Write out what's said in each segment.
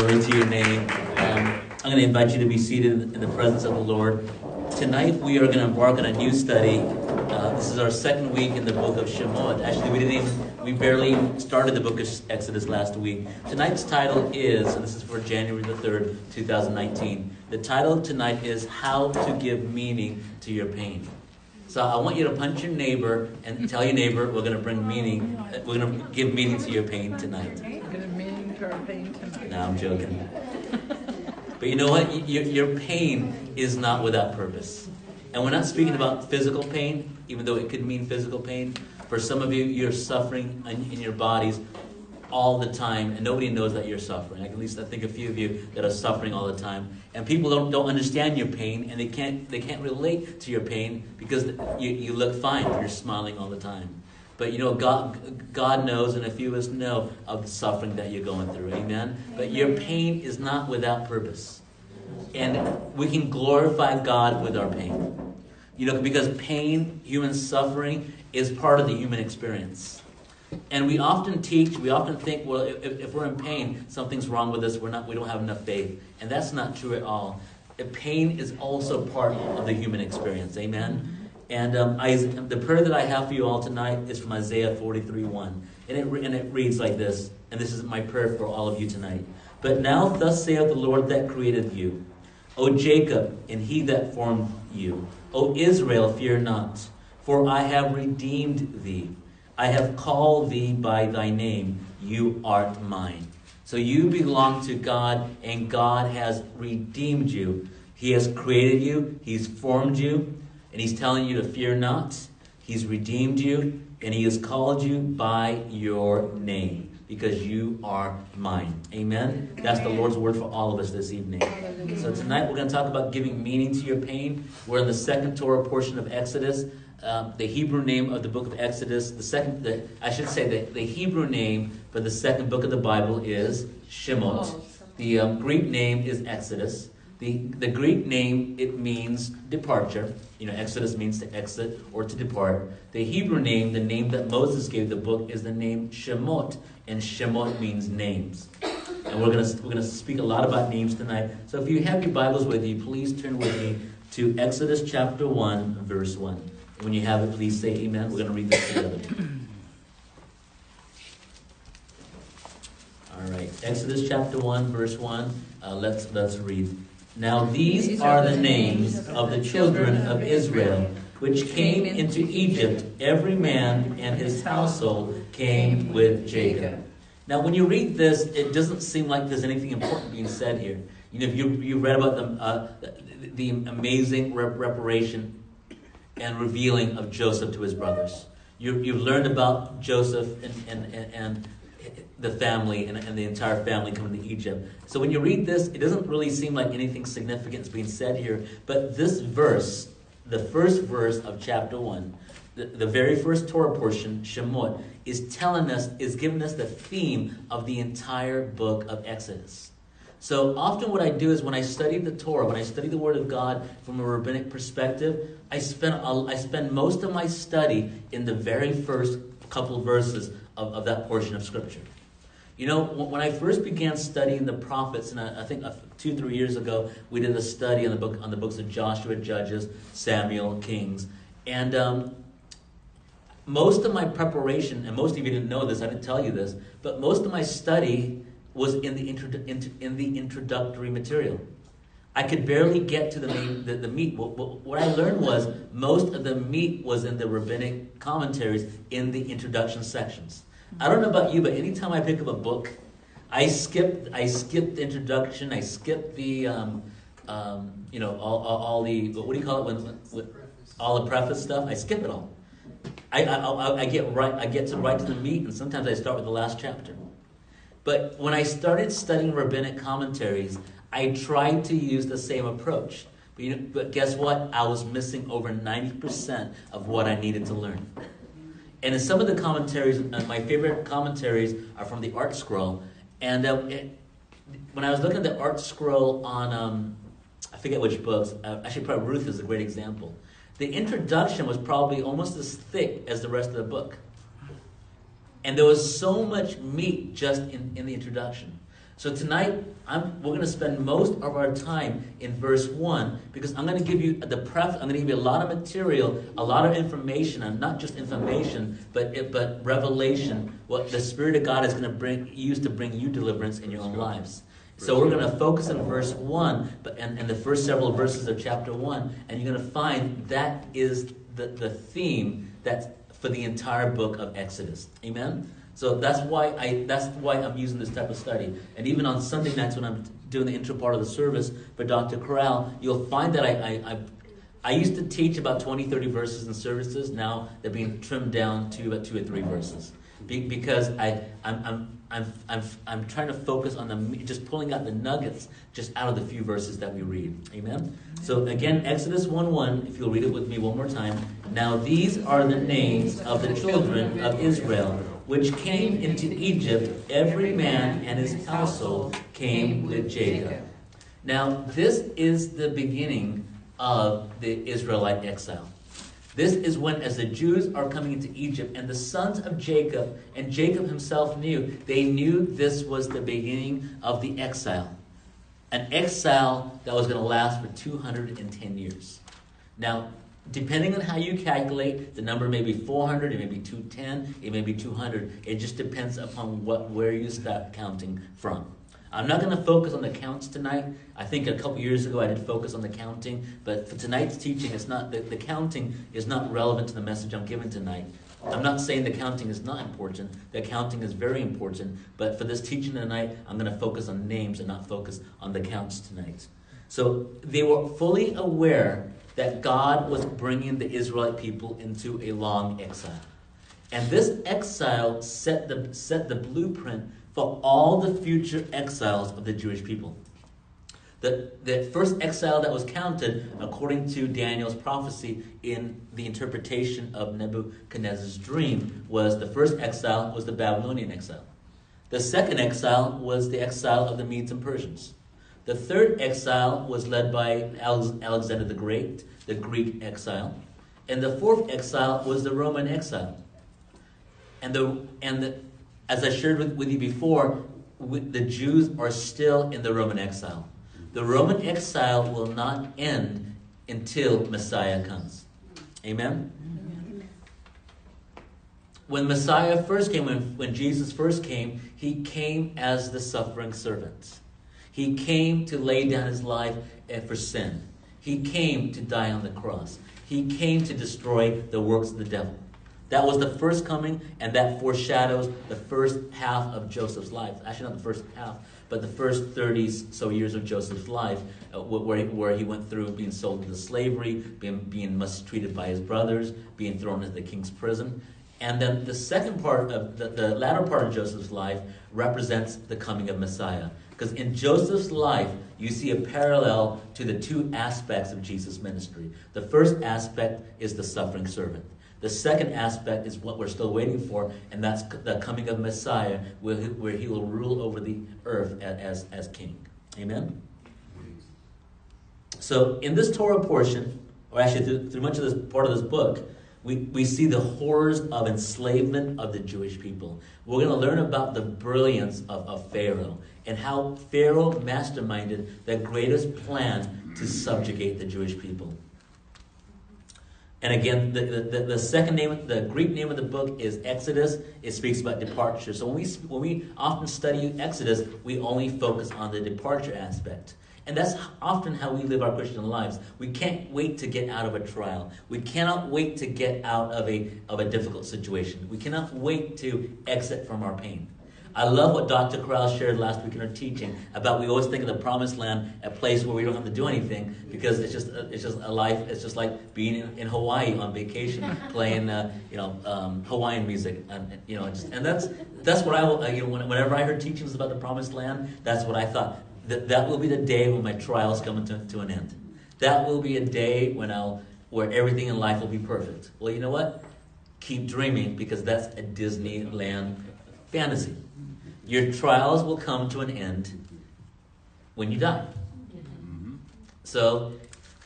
Glory to your name. Um, I'm going to invite you to be seated in the presence of the Lord. Tonight we are going to embark on a new study. Uh, this is our second week in the book of Shemot. Actually, we didn't even, we barely started the book of Exodus last week. Tonight's title is, and this is for January the 3rd, 2019. The title tonight is How to Give Meaning to Your Pain. So I want you to punch your neighbor and tell your neighbor we're going to bring meaning, we're going to give meaning to your pain tonight. Our pain tonight. No, I'm joking. But you know what? Your, your pain is not without purpose. And we're not speaking about physical pain, even though it could mean physical pain. For some of you, you're suffering in, in your bodies all the time, and nobody knows that you're suffering. Like at least I think a few of you that are suffering all the time, and people don't, don't understand your pain, and they can't they can't relate to your pain because you, you look fine, you're smiling all the time. But you know, God, God knows, and a few of us know of the suffering that you're going through. Amen. But your pain is not without purpose, and we can glorify God with our pain. You know, because pain, human suffering, is part of the human experience. And we often teach, we often think, well, if, if we're in pain, something's wrong with us. We're not, we don't have enough faith, and that's not true at all. Pain is also part of the human experience. Amen. And um, I, the prayer that I have for you all tonight is from Isaiah 43 1. And it, and it reads like this, and this is my prayer for all of you tonight. But now, thus saith the Lord that created you, O Jacob, and he that formed you, O Israel, fear not, for I have redeemed thee. I have called thee by thy name, you art mine. So you belong to God, and God has redeemed you. He has created you, He's formed you, and He's telling you to fear not. He's redeemed you, and He has called you by your name because you are mine. Amen? That's the Lord's word for all of us this evening. So tonight we're going to talk about giving meaning to your pain. We're in the second Torah portion of Exodus um, the Hebrew name of the book of Exodus. The second, the, I should say, the, the Hebrew name for the second book of the Bible is Shemot. The um, Greek name is Exodus. The, the Greek name, it means departure. You know, Exodus means to exit or to depart. The Hebrew name, the name that Moses gave the book, is the name Shemot. And Shemot means names. And we're going to we're gonna speak a lot about names tonight. So if you have your Bibles with you, please turn with me to Exodus chapter 1, verse 1. When you have it, please say amen. We're going to read this together. All right. Exodus chapter 1, verse 1. Uh, let's, let's read. Now these are the names of the children of Israel which came into Egypt. Every man and his household came with Jacob. Now, when you read this, it doesn't seem like there's anything important being said here. You know, if you, you read about the, uh, the, the amazing rep- reparation and revealing of Joseph to his brothers. You, you've learned about Joseph and, and, and, and the family and, and, the entire family coming to Egypt. So when you read this, it doesn't really seem like anything significant is being said here. But this verse, the first verse of chapter 1, the, the very first Torah portion, Shemot, is telling us, is giving us the theme of the entire book of Exodus. So often what I do is when I study the Torah, when I study the Word of God from a rabbinic perspective, I spend, I spend most of my study in the very first couple verses of, of that portion of Scripture. You know, when I first began studying the prophets, and I, think two, three years ago, we did a study on the book on the books of Joshua, Judges, Samuel, Kings, and um, most of my preparation, and most of you didn't know this, I didn't tell you this, but most of my study was in the, intro- in the introductory material. I could barely get to the, main, the, the meat. What, what, what, I learned was most of the meat was in the rabbinic commentaries in the introduction sections. I don't know about you, but anytime I pick up a book, I skip I skip the introduction. I skip the um, um, you know all, all, all, the what do you call it when, when all the preface stuff. I skip it all. I, I, I get right I get to right to the meat, and sometimes I start with the last chapter. But when I started studying rabbinic commentaries, I tried to use the same approach. But, you know, but guess what? I was missing over 90% of what I needed to learn. And in some of the commentaries, uh, my favorite commentaries are from the ArtScroll. And uh, it, when I was looking at the ArtScroll on, um, I forget which books, uh, actually, probably Ruth is a great example. The introduction was probably almost as thick as the rest of the book. And there was so much meat just in, in the introduction. So tonight, I'm, we're going to spend most of our time in verse 1 because I'm going to give you the pref. I'm going to give you a lot of material, a lot of information, and not just information, but, but revelation, what the Spirit of God is going to bring, use to bring you deliverance in your own lives. So we're going to focus on verse 1 but, and, and the first several verses of chapter 1, and you're going to find that is the, the theme that's for the entire book of Exodus. Amen? So that's why I that's why I'm using this type of study. And even on Sunday nights when I'm doing the intro part of the service for Dr. Corral, you'll find that I, I, I I used to teach about 20, 30 verses in services. Now they're being trimmed down to about two or three verses. Be, because I, I'm, I'm I'm, I'm, I'm trying to focus on the just pulling out the nuggets just out of the few verses that we read. Amen? So again, Exodus 1 1, if you'll read it with me one more time. Now these are the names of the children of Israel, which came into Egypt, every man and his household came with Jacob. Now, this is the beginning of the Israelite exile. This is when, as the Jews are coming into Egypt, and the sons of Jacob, and Jacob himself knew, they knew this was the beginning of the exile. An exile that was going to last for 210 years. Now, depending on how you calculate, the number may be 400, it may be 210, it may be 200. It just depends upon what where you start counting from. I'm not going to focus on the counts tonight. I think a couple years ago I did focus on the counting, but for tonight's teaching, it's not the, the counting is not relevant to the message I'm giving tonight. I'm not saying the counting is not important. The counting is very important, but for this teaching tonight, I'm going to focus on names and not focus on the counts tonight. So they were fully aware that God was bringing the Israelite people into a long exile. And this exile set the, set the blueprint for all the future exiles of the Jewish people. The, the first exile that was counted, according to Daniel's prophecy in the interpretation of Nebuchadnezzar's dream, was the first exile was the Babylonian exile. The second exile was the exile of the Medes and Persians. The third exile was led by Alexander the Great, the Greek exile. And the fourth exile was the Roman exile. And the, and the, as I shared with, with you before, the Jews are still in the Roman exile. The Roman exile will not end until Messiah comes. Amen? When Messiah first came, when, when Jesus first came, he came as the suffering servant. He came to lay down his life eh, for sin. He came to die on the cross. He came to destroy the works of the devil. That was the first coming, and that foreshadows the first half of Joseph's life. Actually, not the first half, but the first 30 so years of Joseph's life, uh, where, he, where he went through being sold into slavery, being, being mistreated by his brothers, being thrown into the king's prison. And then the second part of the, the latter part of Joseph's life represents the coming of Messiah. Because in Joseph's life, you see a parallel to the two aspects of Jesus' ministry. The first aspect is the suffering servant. The second aspect is what we're still waiting for, and that's the coming of Messiah, where he, where he will rule over the earth as, as king. Amen? So, in this Torah portion, or actually through, through much of this part of this book, we, we see the horrors of enslavement of the Jewish people. We're going to learn about the brilliance of, of Pharaoh and how Pharaoh masterminded the greatest plan to subjugate the Jewish people. And again, the, the, the, second name, the Greek name of the book is Exodus. It speaks about departure. So when we, when we often study Exodus, we only focus on the departure aspect. And that's often how we live our Christian lives. We can't wait to get out of a trial. We cannot wait to get out of a, of a difficult situation. We cannot wait to exit from our pain. I love what Dr. Corral shared last week in her teaching about we always think of the promised land, a place where we don't have to do anything because it's just it's just a life. It's just like being in, in Hawaii on vacation, playing uh, you know um, Hawaiian music, and you know just and that's that's what I uh, you know whenever I heard teachings about the promised land, that's what I thought. That that will be the day when my trials come to, to an end. That will be a day when I'll where everything in life will be perfect. Well, you know what? Keep dreaming because that's a Disneyland fantasy. Your trials will come to an end when you die. So.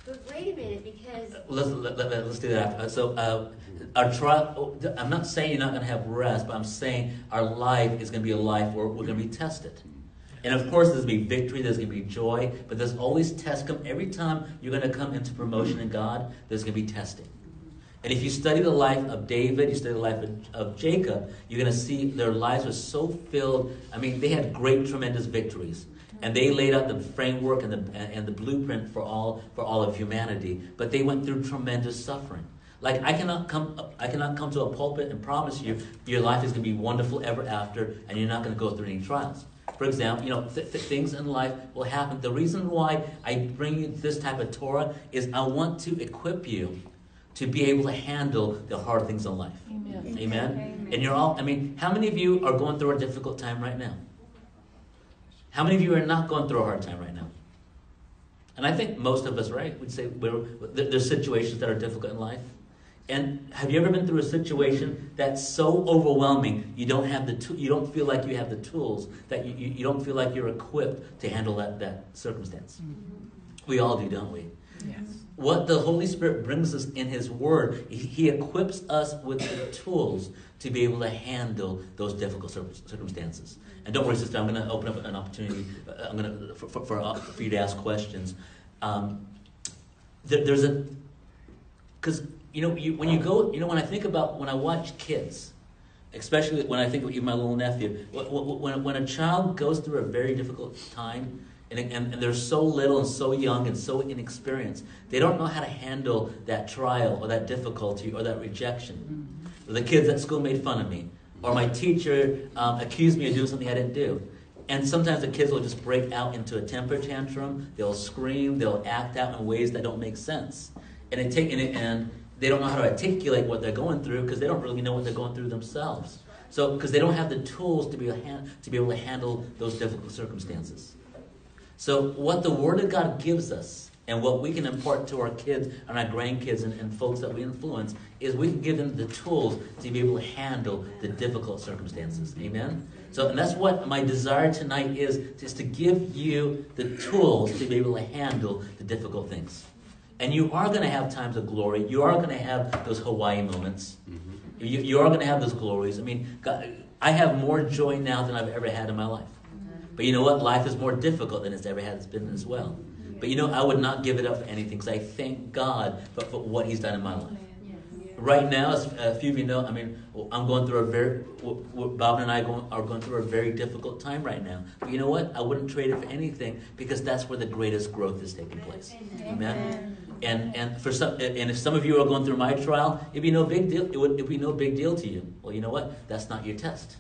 But wait a minute, because. Let's, let, let, let's do that. So, uh, our trial, I'm not saying you're not going to have rest, but I'm saying our life is going to be a life where we're going to be tested. And of course, there's going to be victory, there's going to be joy, but there's always test. Come every time you're going to come into promotion in God, there's going to be testing. And if you study the life of David, you study the life of, Jacob, you're going to see their lives were so filled. I mean, they had great, tremendous victories and they laid out the framework and the and the blueprint for all for all of humanity. But they went through tremendous suffering. Like I cannot come I cannot come to a pulpit and promise you your life is going to be wonderful ever after, and you're not going to go through any trials. For example, you know th- th- things in life will happen. The reason why I bring you this type of Torah is I want to equip you to be able to handle the hard things in life. Amen. Amen. Amen. And you're all. I mean, how many of you are going through a difficult time right now? How many of you are not going through a hard time right now? And I think most of us, right, would say there's situations that are difficult in life. And have you ever been through a situation that's so overwhelming you don't have the you don't feel like you have the tools that you, you, you don't feel like you're equipped to handle that, that circumstance? Mm-hmm. We all do, don't we? Yes. What the Holy Spirit brings us in His Word, He, equips us with the tools to be able to handle those difficult circumstances. And don't worry, sister, I'm going to open up an opportunity. Uh, I'm to for, for, for, uh, for you to ask questions. Um, there, there's a because you know you, when you go, you know when I think about when I watch kids, especially when I think of my little nephew, when, when a child goes through a very difficult time. And, and, and, they're so little and so young and so inexperienced. They don't know how to handle that trial or that difficulty or that rejection. Mm-hmm. The kids at school made fun of me or my teacher um, accused me of doing something I didn't do. And sometimes the kids will just break out into a temper tantrum. They'll scream. They'll act out in ways that don't make sense. And it take and, it, and they don't know how to articulate what they're going through because they don't really know what they're going through themselves. So because they don't have the tools to be to be able to handle those difficult circumstances. So what the Word of God gives us and what we can impart to our kids and our grandkids and, and, folks that we influence is we can give them the tools to be able to handle the difficult circumstances. Amen? So, and that's what my desire tonight is, is to give you the tools to be able to handle the difficult things. And you are going to have times of glory. You are going to have those Hawaii moments. Mm-hmm. You, you, are going to have those glories. I mean, God, I have more joy now than I've ever had in my life. But you know what? Life is more difficult than it's ever has been as well. But you know, I would not give it up for anything because I thank God for, for what He's done in my life. Right now, as a few of you know, I mean, I'm going through a very, Bob and I are going through a very difficult time right now. But you know what? I wouldn't trade it for anything because that's where the greatest growth is taking place. Amen. And and for some, and if some of you are going through my trial, it'd be no big deal. It would it'd be no big deal to you. Well, you know what? That's not your test.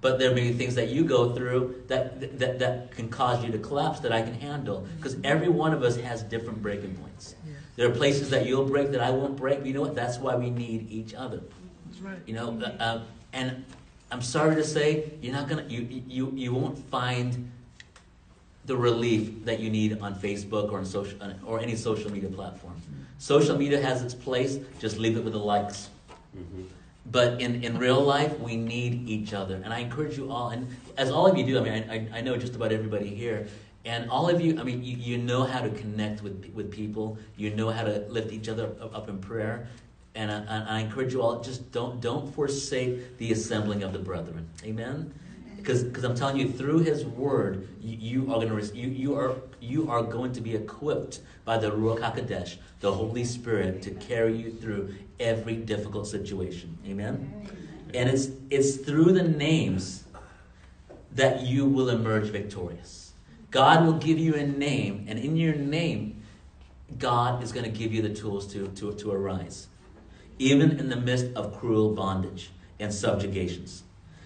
But there may be things that you go through that, that, that can cause you to collapse that I can handle. Because every one of us has different breaking points. Yeah. There are places that you'll break that I won't break. But you know what? That's why we need each other. That's right. You know, uh, uh, and I'm sorry to say, you're not gonna you you you won't find the relief that you need on Facebook or on social or any social media platform. Mm-hmm. Social media has its place. Just leave it with the likes. Mm-hmm. But in, in real life, we need each other. And I encourage you all, and as all of you do, I mean, I, I know just about everybody here, and all of you, I mean, you, you know how to connect with, with people. You know how to lift each other up in prayer. And I, and I encourage you all, just don't, don't forsake the assembling of the brethren. Amen? Because I'm telling you, through His Word, you, you are going to you, you are you are going to be equipped by the Ruach Hakodesh, the Holy Spirit, to carry you through every difficult situation. Amen. And it's it's through the names that you will emerge victorious. God will give you a name, and in your name, God is going to give you the tools to, to, to arise, even in the midst of cruel bondage and subjugations.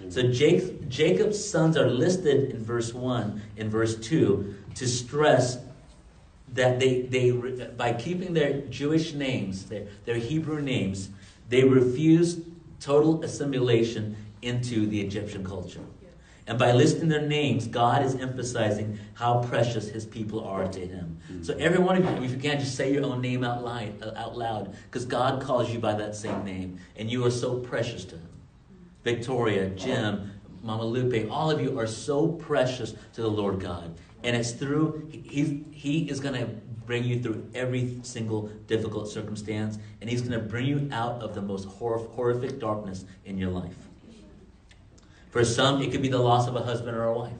So Jacob's sons are listed in verse 1 and verse 2 to stress that they, they by keeping their Jewish names, their, their Hebrew names, they refused total assimilation into the Egyptian culture. And by listing their names, God is emphasizing how precious his people are to him. So every one of you, if you can't just say your own name out loud, out loud, because God calls you by that same name, and you are so precious to him. Victoria, Jim, Mama Lupe, all of you are so precious to the Lord God. And it's through, he, he is going to bring you through every single difficult circumstance, and He's going to bring you out of the most horrific darkness in your life. For some, it could be the loss of a husband or a wife.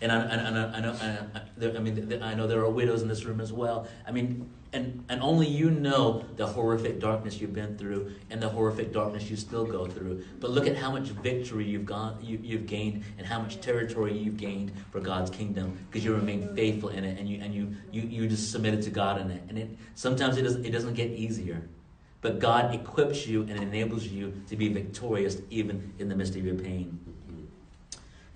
And I, and I, know, I, there, I mean, I know there are widows in this room as well. I mean, and, and only you know the horrific darkness you've been through and the horrific darkness you still go through. But look at how much victory you've gone, you, you've gained, and how much territory you've gained for God's kingdom because you remain faithful in it and you and you you, you just submitted to God in it. And it sometimes it doesn't it doesn't get easier, but God equips you and enables you to be victorious even in the midst of your pain.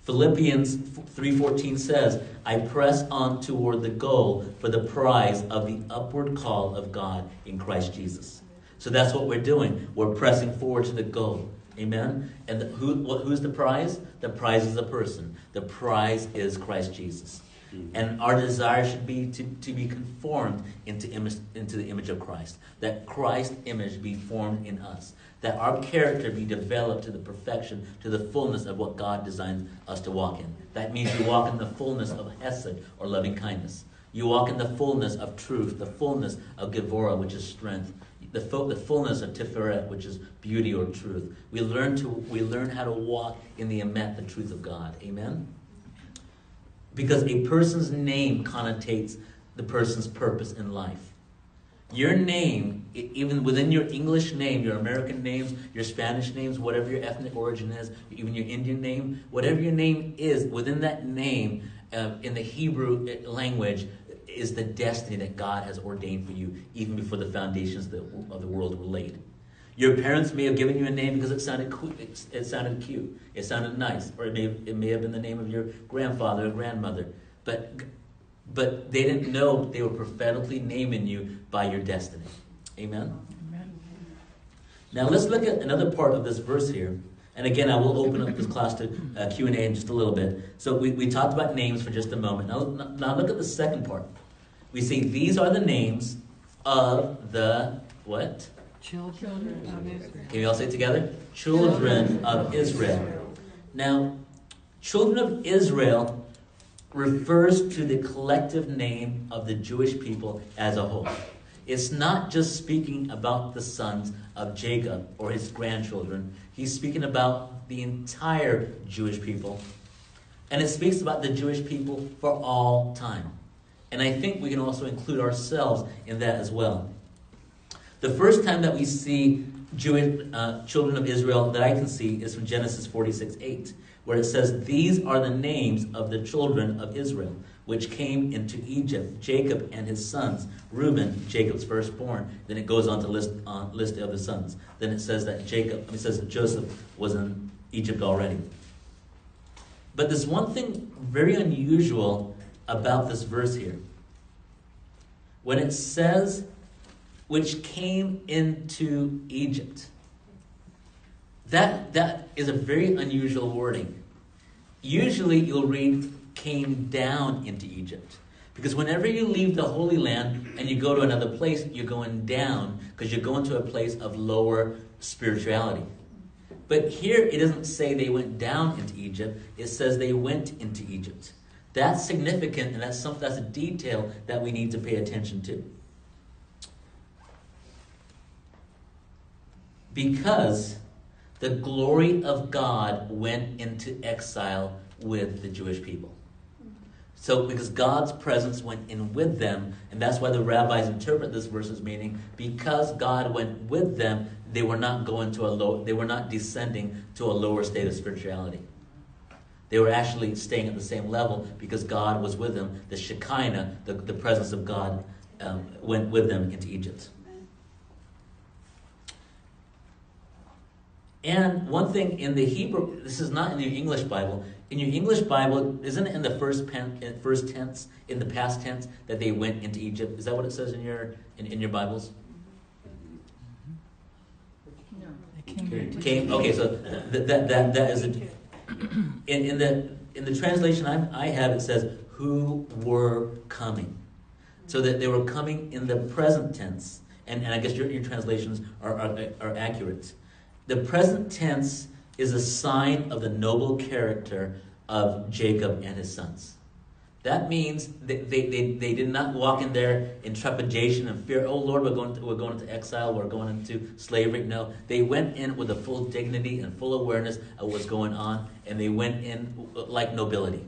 Philippians 3:14 says, "I press on toward the goal for the prize of the upward call of God in Christ Jesus." So that's what we're doing. We're pressing forward to the goal. Amen. And the, who, who's the prize? The prize is a person. The prize is Christ Jesus. Hmm. And our desire should be to, to be conformed into, image, into the image of Christ. That Christ's image be formed in us. That our character be developed to the perfection, to the fullness of what God designs us to walk in. That means you walk in the fullness of Hesed or loving kindness. You walk in the fullness of truth, the fullness of Gevurah, which is strength, the, full, the fullness of Tiferet, which is beauty or truth. We learn to we learn how to walk in the emet, the truth of God. Amen. Because a person's name connotates the person's purpose in life. Your name, even within your English name, your American names, your Spanish names, whatever your ethnic origin is, even your Indian name, whatever your name is, within that name, uh, in the Hebrew uh, language, is the destiny that God has ordained for you, even before the foundations of the, world were laid. Your parents may have given you a name because it sounded cool, it, it, sounded cute, it sounded nice, or it may, it may have been the name of your grandfather or grandmother. But, but they didn't know they were prophetically naming you by your destiny. Amen? Amen. Now let's look at another part of this verse here. And again, I will open up this class to uh, Q&A in just a little bit. So we, we talked about names for just a moment. Now, now look at the second part. We see these are the names of the what? Children of Israel. Can we all say it together? Children of Israel. Now, children of Israel refers to the collective name of the Jewish people as a whole. It's not just speaking about the sons of Jacob or his grandchildren. He's speaking about the entire Jewish people. And it speaks about the Jewish people for all time. And I think we can also include ourselves in that as well. The first time that we see Jewish uh, children of Israel that I can see is from Genesis 46 8, where it says, These are the names of the children of Israel, which came into Egypt Jacob and his sons, Reuben, Jacob's firstborn. Then it goes on to list, uh, list of his sons. Then it says that Jacob, it says that Joseph was in Egypt already. But there's one thing very unusual about this verse here. When it says which came into Egypt. That, that is a very unusual wording. Usually you'll read came down into Egypt. Because whenever you leave the Holy Land and you go to another place, you're going down because you're going to a place of lower spirituality. But here it doesn't say they went down into Egypt, it says they went into Egypt. That's significant and that's something that's a detail that we need to pay attention to. because the glory of God went into exile with the Jewish people. So, because God's presence went in with them, and that's why the rabbis interpret this verse as meaning because God went with them, they were not going to a low, they were not descending to a lower state of spirituality. They were actually staying at the same level because God was with them. The Shekinah, the, the presence of God, um, went with them into Egypt. And one thing in the Hebrew, this is not in your English Bible. In your English Bible, isn't it in the first pen, first tense, in the past tense, that they went into Egypt? Is that what it says in your in, in your Bibles? Came, came okay, so that that that, that is a, in in the in the translation I, I have it says who were coming, so that they were coming in the present tense, and, and I guess your, your translations are, are, are accurate. The present tense is a sign of the noble character of Jacob and his sons. That means they, they, they, they, did not walk in there in trepidation and fear. Oh Lord, we're going, to, we're going into exile, we're going into slavery. No, they went in with a full dignity and full awareness of what's going on, and they went in uh, like nobility.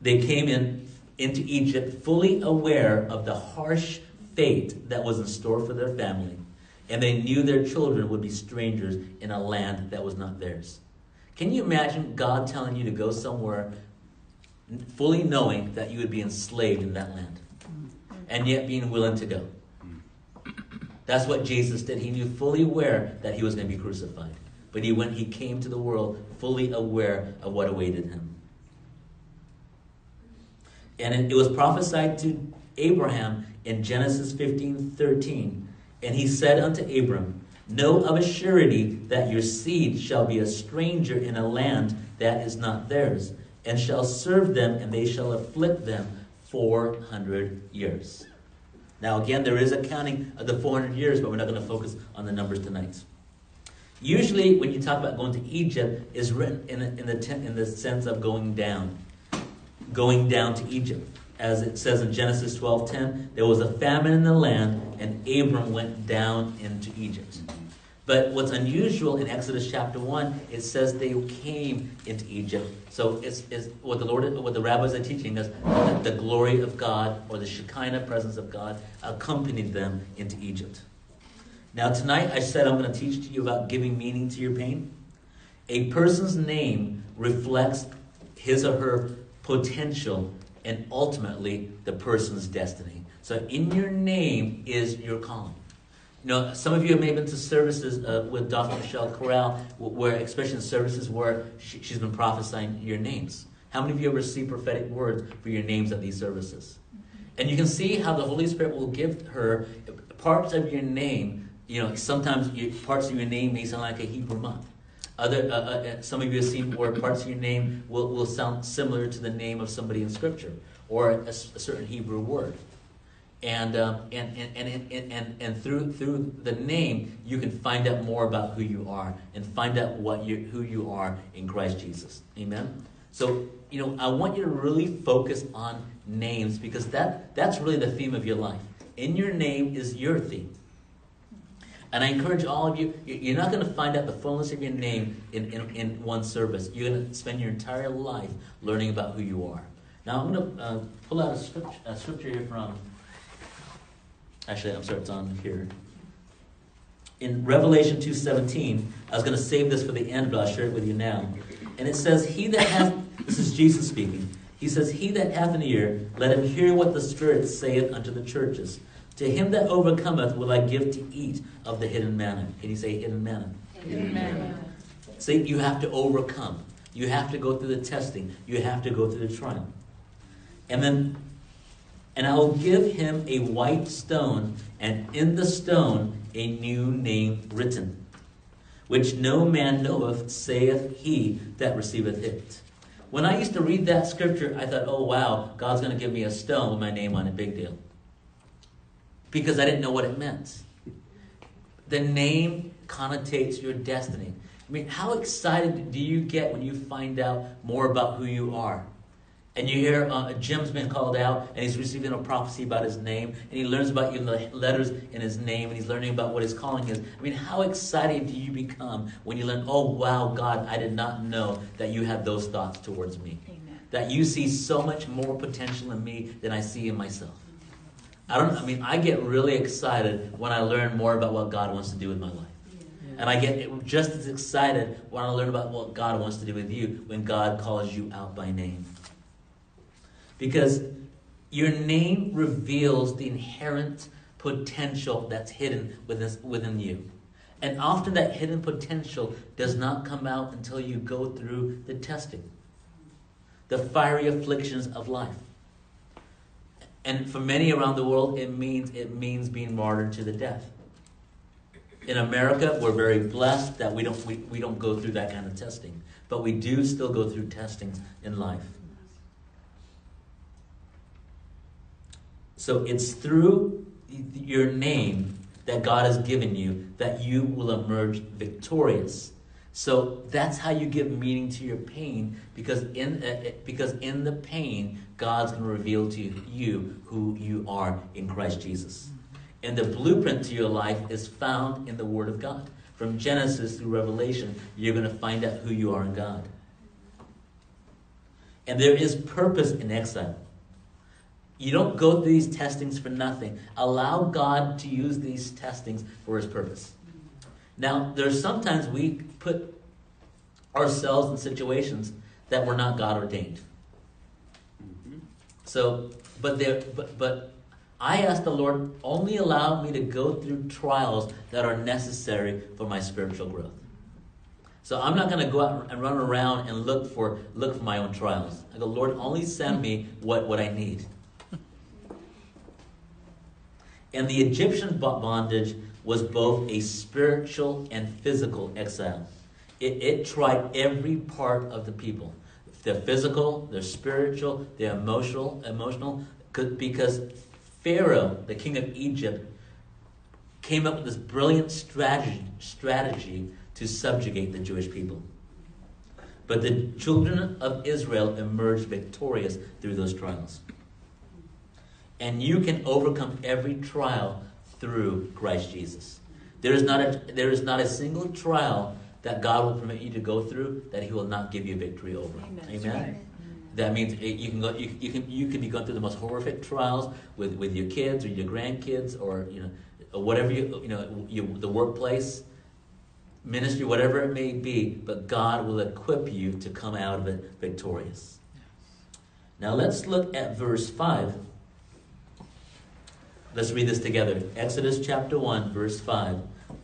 They came in into Egypt fully aware of the harsh fate that was in store for their family, and they knew their children would be strangers in a land that was not theirs. Can you imagine God telling you to go somewhere fully knowing that you would be enslaved in that land, and yet being willing to go? That's what Jesus did. He knew fully aware that he was going to be crucified. But he went, he came to the world fully aware of what awaited him. And it, was prophesied to Abraham in Genesis 15 13. And he said unto Abram, Know of a surety that your seed shall be a stranger in a land that is not theirs, and shall serve them, and they shall afflict them 400 years. Now, again, there is a counting of the 400 years, but we're not going to focus on the numbers tonight. Usually, when you talk about going to Egypt, is written in, in, the, in the sense of going down. Going down to Egypt. As it says in Genesis 12.10, there was a famine in the land, and Abram went down into Egypt. But what's unusual in Exodus chapter 1, it says they came into Egypt. So it's, it's what the Lord, what the rabbis are teaching us, that the glory of God or the Shekinah presence of God accompanied them into Egypt. Now tonight I said I'm going to teach to you about giving meaning to your pain. A person's name reflects his or her potential and ultimately the person's destiny. So in your name is your calling. You know, some of you may have been to services uh, with Dr. Michelle Corral, where, especially in services where she, has been prophesying your names. How many of you have received prophetic words for your names at these services? And you can see how the Holy Spirit will give her parts of your name. You know, sometimes you, parts of your name may sound like a Hebrew month. Other, uh, uh, uh, some of you have seen where parts of your name will, will sound similar to the name of somebody in Scripture or a, a certain Hebrew word and, um, and, and, and, and, and, and through, through the name, you can find out more about who you are and find out what you, who you are in Christ Jesus. Amen? So, you know, I want you to really focus on names because that, that's really the theme of your life. In your name is your theme. And I encourage all of you, you're not going to find out the fullness of your name in, in, in one service. You're going to spend your entire life learning about who you are. Now, I'm going to uh, pull out a scripture, a scripture here from Actually, I'm sorry, it's on here. In Revelation 2.17, I was going to save this for the end, but I'll share it with you now. And it says, He that hath, this is Jesus speaking, he says, He that hath an ear, let him hear what the Spirit saith unto the churches. To him that overcometh will I give to eat of the hidden manna. Can you say hidden manna? Hidden manna. See, you have to overcome. You have to go through the testing. You have to go through the trial. And then and I will give him a white stone, and in the stone a new name written, which no man knoweth, saith he that receiveth it. When I used to read that scripture, I thought, oh wow, God's going to give me a stone with my name on it, big deal. Because I didn't know what it meant. The name connotates your destiny. I mean, how excited do you get when you find out more about who you are? And you hear uh, Jim's been called out, and he's receiving a prophecy about his name, and he learns about you the letters in his name, and he's learning about what his calling is. I mean, how excited do you become when you learn, oh, wow, God, I did not know that you had those thoughts towards me. Amen. That you see so much more potential in me than I see in myself. I don't, I mean, I get really excited when I learn more about what God wants to do with my life. And I get just as excited when I learn about what God wants to do with you when God calls you out by name. Because your name reveals the inherent potential that's hidden within, within you. And often that hidden potential does not come out until you go through the testing, the fiery afflictions of life. And for many around the world, it means it means being martyred to the death. In America, we're very blessed that we don't we, we don't go through that kind of testing, but we do still go through testing in life. So it's through your name that God has given you that you will emerge victorious. So that's how you give meaning to your pain because in uh, because in the pain God's going to reveal to you who you are in Christ Jesus. And the blueprint to your life is found in the word of God. From Genesis through Revelation, you're going to find out who you are in God. And there is purpose in exile. You don't go through these testings for nothing. Allow God to use these testings for his purpose. Now, there's sometimes we put ourselves in situations that were not God ordained. Mm-hmm. So, but there, but but I ask the Lord only allow me to go through trials that are necessary for my spiritual growth. So I'm not going to go out and run around and look for look for my own trials. I go, Lord, only send me what what I need. And the Egyptian bondage was both a spiritual and physical exile. It, it tried every part of the people. Their physical, their spiritual, their emotional, emotional, because Pharaoh, the king of Egypt, came up with this brilliant strategy, strategy to subjugate the Jewish people. But the children of Israel emerged victorious through those trials. And you can overcome every trial through Christ Jesus. There is not a, there is not a single trial that God will permit you to go through that He will not give you victory over. Amen. Amen? That means you can go. You, you can you can be going through the most horrific trials with, with your kids or your grandkids or you know whatever you you know you, the workplace, ministry, whatever it may be. But God will equip you to come out of it victorious. Now let's look at verse five. Let's read this together. Exodus chapter 1, verse 5.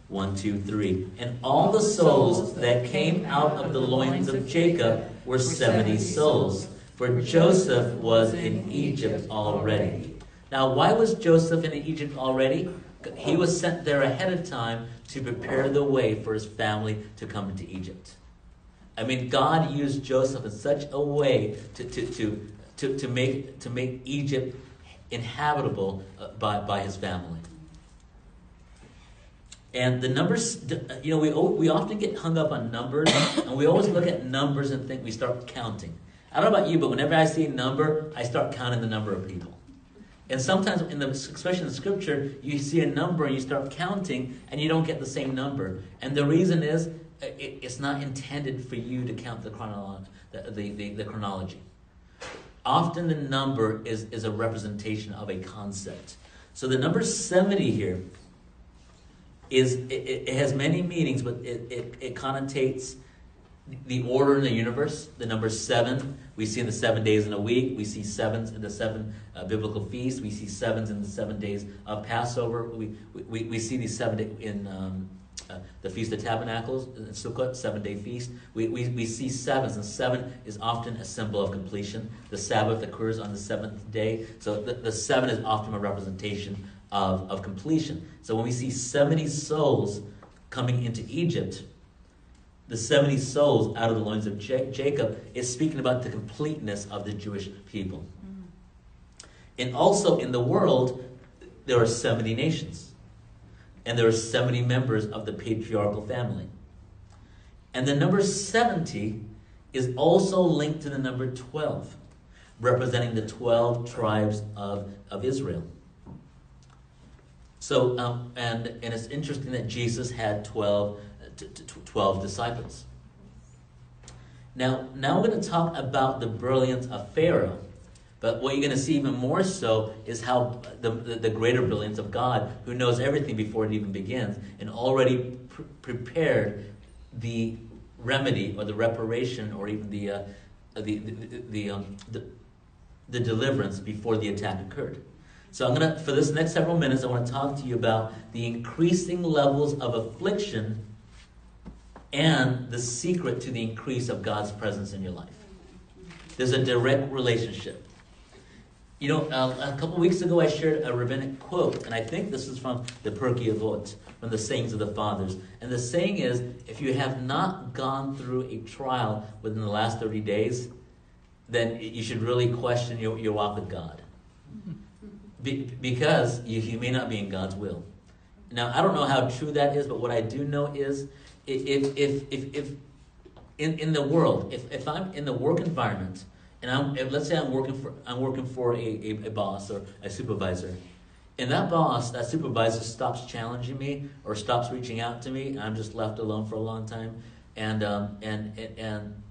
1, 2, 3. And all the souls that came out of the loins of Jacob were 70 souls, for Joseph was in Egypt already. Now, why was Joseph in Egypt already? He was sent there ahead of time to prepare the way for his family to come into Egypt. I mean, God used Joseph in such a way to, to, to, to, to, make, to make Egypt inhabitable uh, by, by his family. And the numbers, you know, we, we often get hung up on numbers, and we always look at numbers and think we start counting. I don't know about you, but whenever I see a number, I start counting the number of people. And sometimes, in the, especially in the scripture, you see a number and you start counting, and you don't get the same number. And the reason is, it, it's not intended for you to count the, chronolo- the, the, the, the chronology. Often the number is, is a representation of a concept. So the number 70 here is it, it has many meanings, but it, it, it connotates the order in the universe. The number seven we see in the seven days in a week. We see sevens in the seven uh, biblical feasts. We see sevens in the seven days of Passover. We, we, we see these seven in um, uh, the Feast of Tabernacles, uh, Sukkot, seven day feast. We, we, we see sevens, and seven is often a symbol of completion. The Sabbath occurs on the seventh day, so the, the seven is often a representation of, of completion. So when we see 70 souls coming into Egypt, the 70 souls out of the loins of Jacob is speaking about the completeness of the Jewish people. And also in the world, there are 70 nations and there are 70 members of the patriarchal family. And the number 70 is also linked to the number 12, representing the 12 tribes of, of Israel. So, um, and, and it's interesting that Jesus had 12, t- t- 12 disciples. Now, now we're going to talk about the brilliance of Pharaoh but what you're going to see even more so is how the, the, the greater brilliance of God, who knows everything before it even begins, and already pr- prepared the remedy or the reparation or even the, uh, the, the, the, um, the, the deliverance before the attack occurred. So I'm gonna, for this next several minutes, I want to talk to you about the increasing levels of affliction and the secret to the increase of God's presence in your life. There's a direct relationship. You know, uh, a couple weeks ago I shared a rabbinic quote, and I think this is from the Pirkei Avot, from the sayings of the fathers. And the saying is, if you have not gone through a trial within the last 30 days, then you should really question your, your walk with God. Be, because you, you may not be in God's will. Now, I don't know how true that is, but what I do know is if, if, if, if in, in the world, if, if I'm in the work environment, and I'm, let's say I'm working for, I'm working for a, a, a boss or a supervisor, and that boss, that supervisor stops challenging me or stops reaching out to me, I'm just left alone for a long time, and, um, and, and, and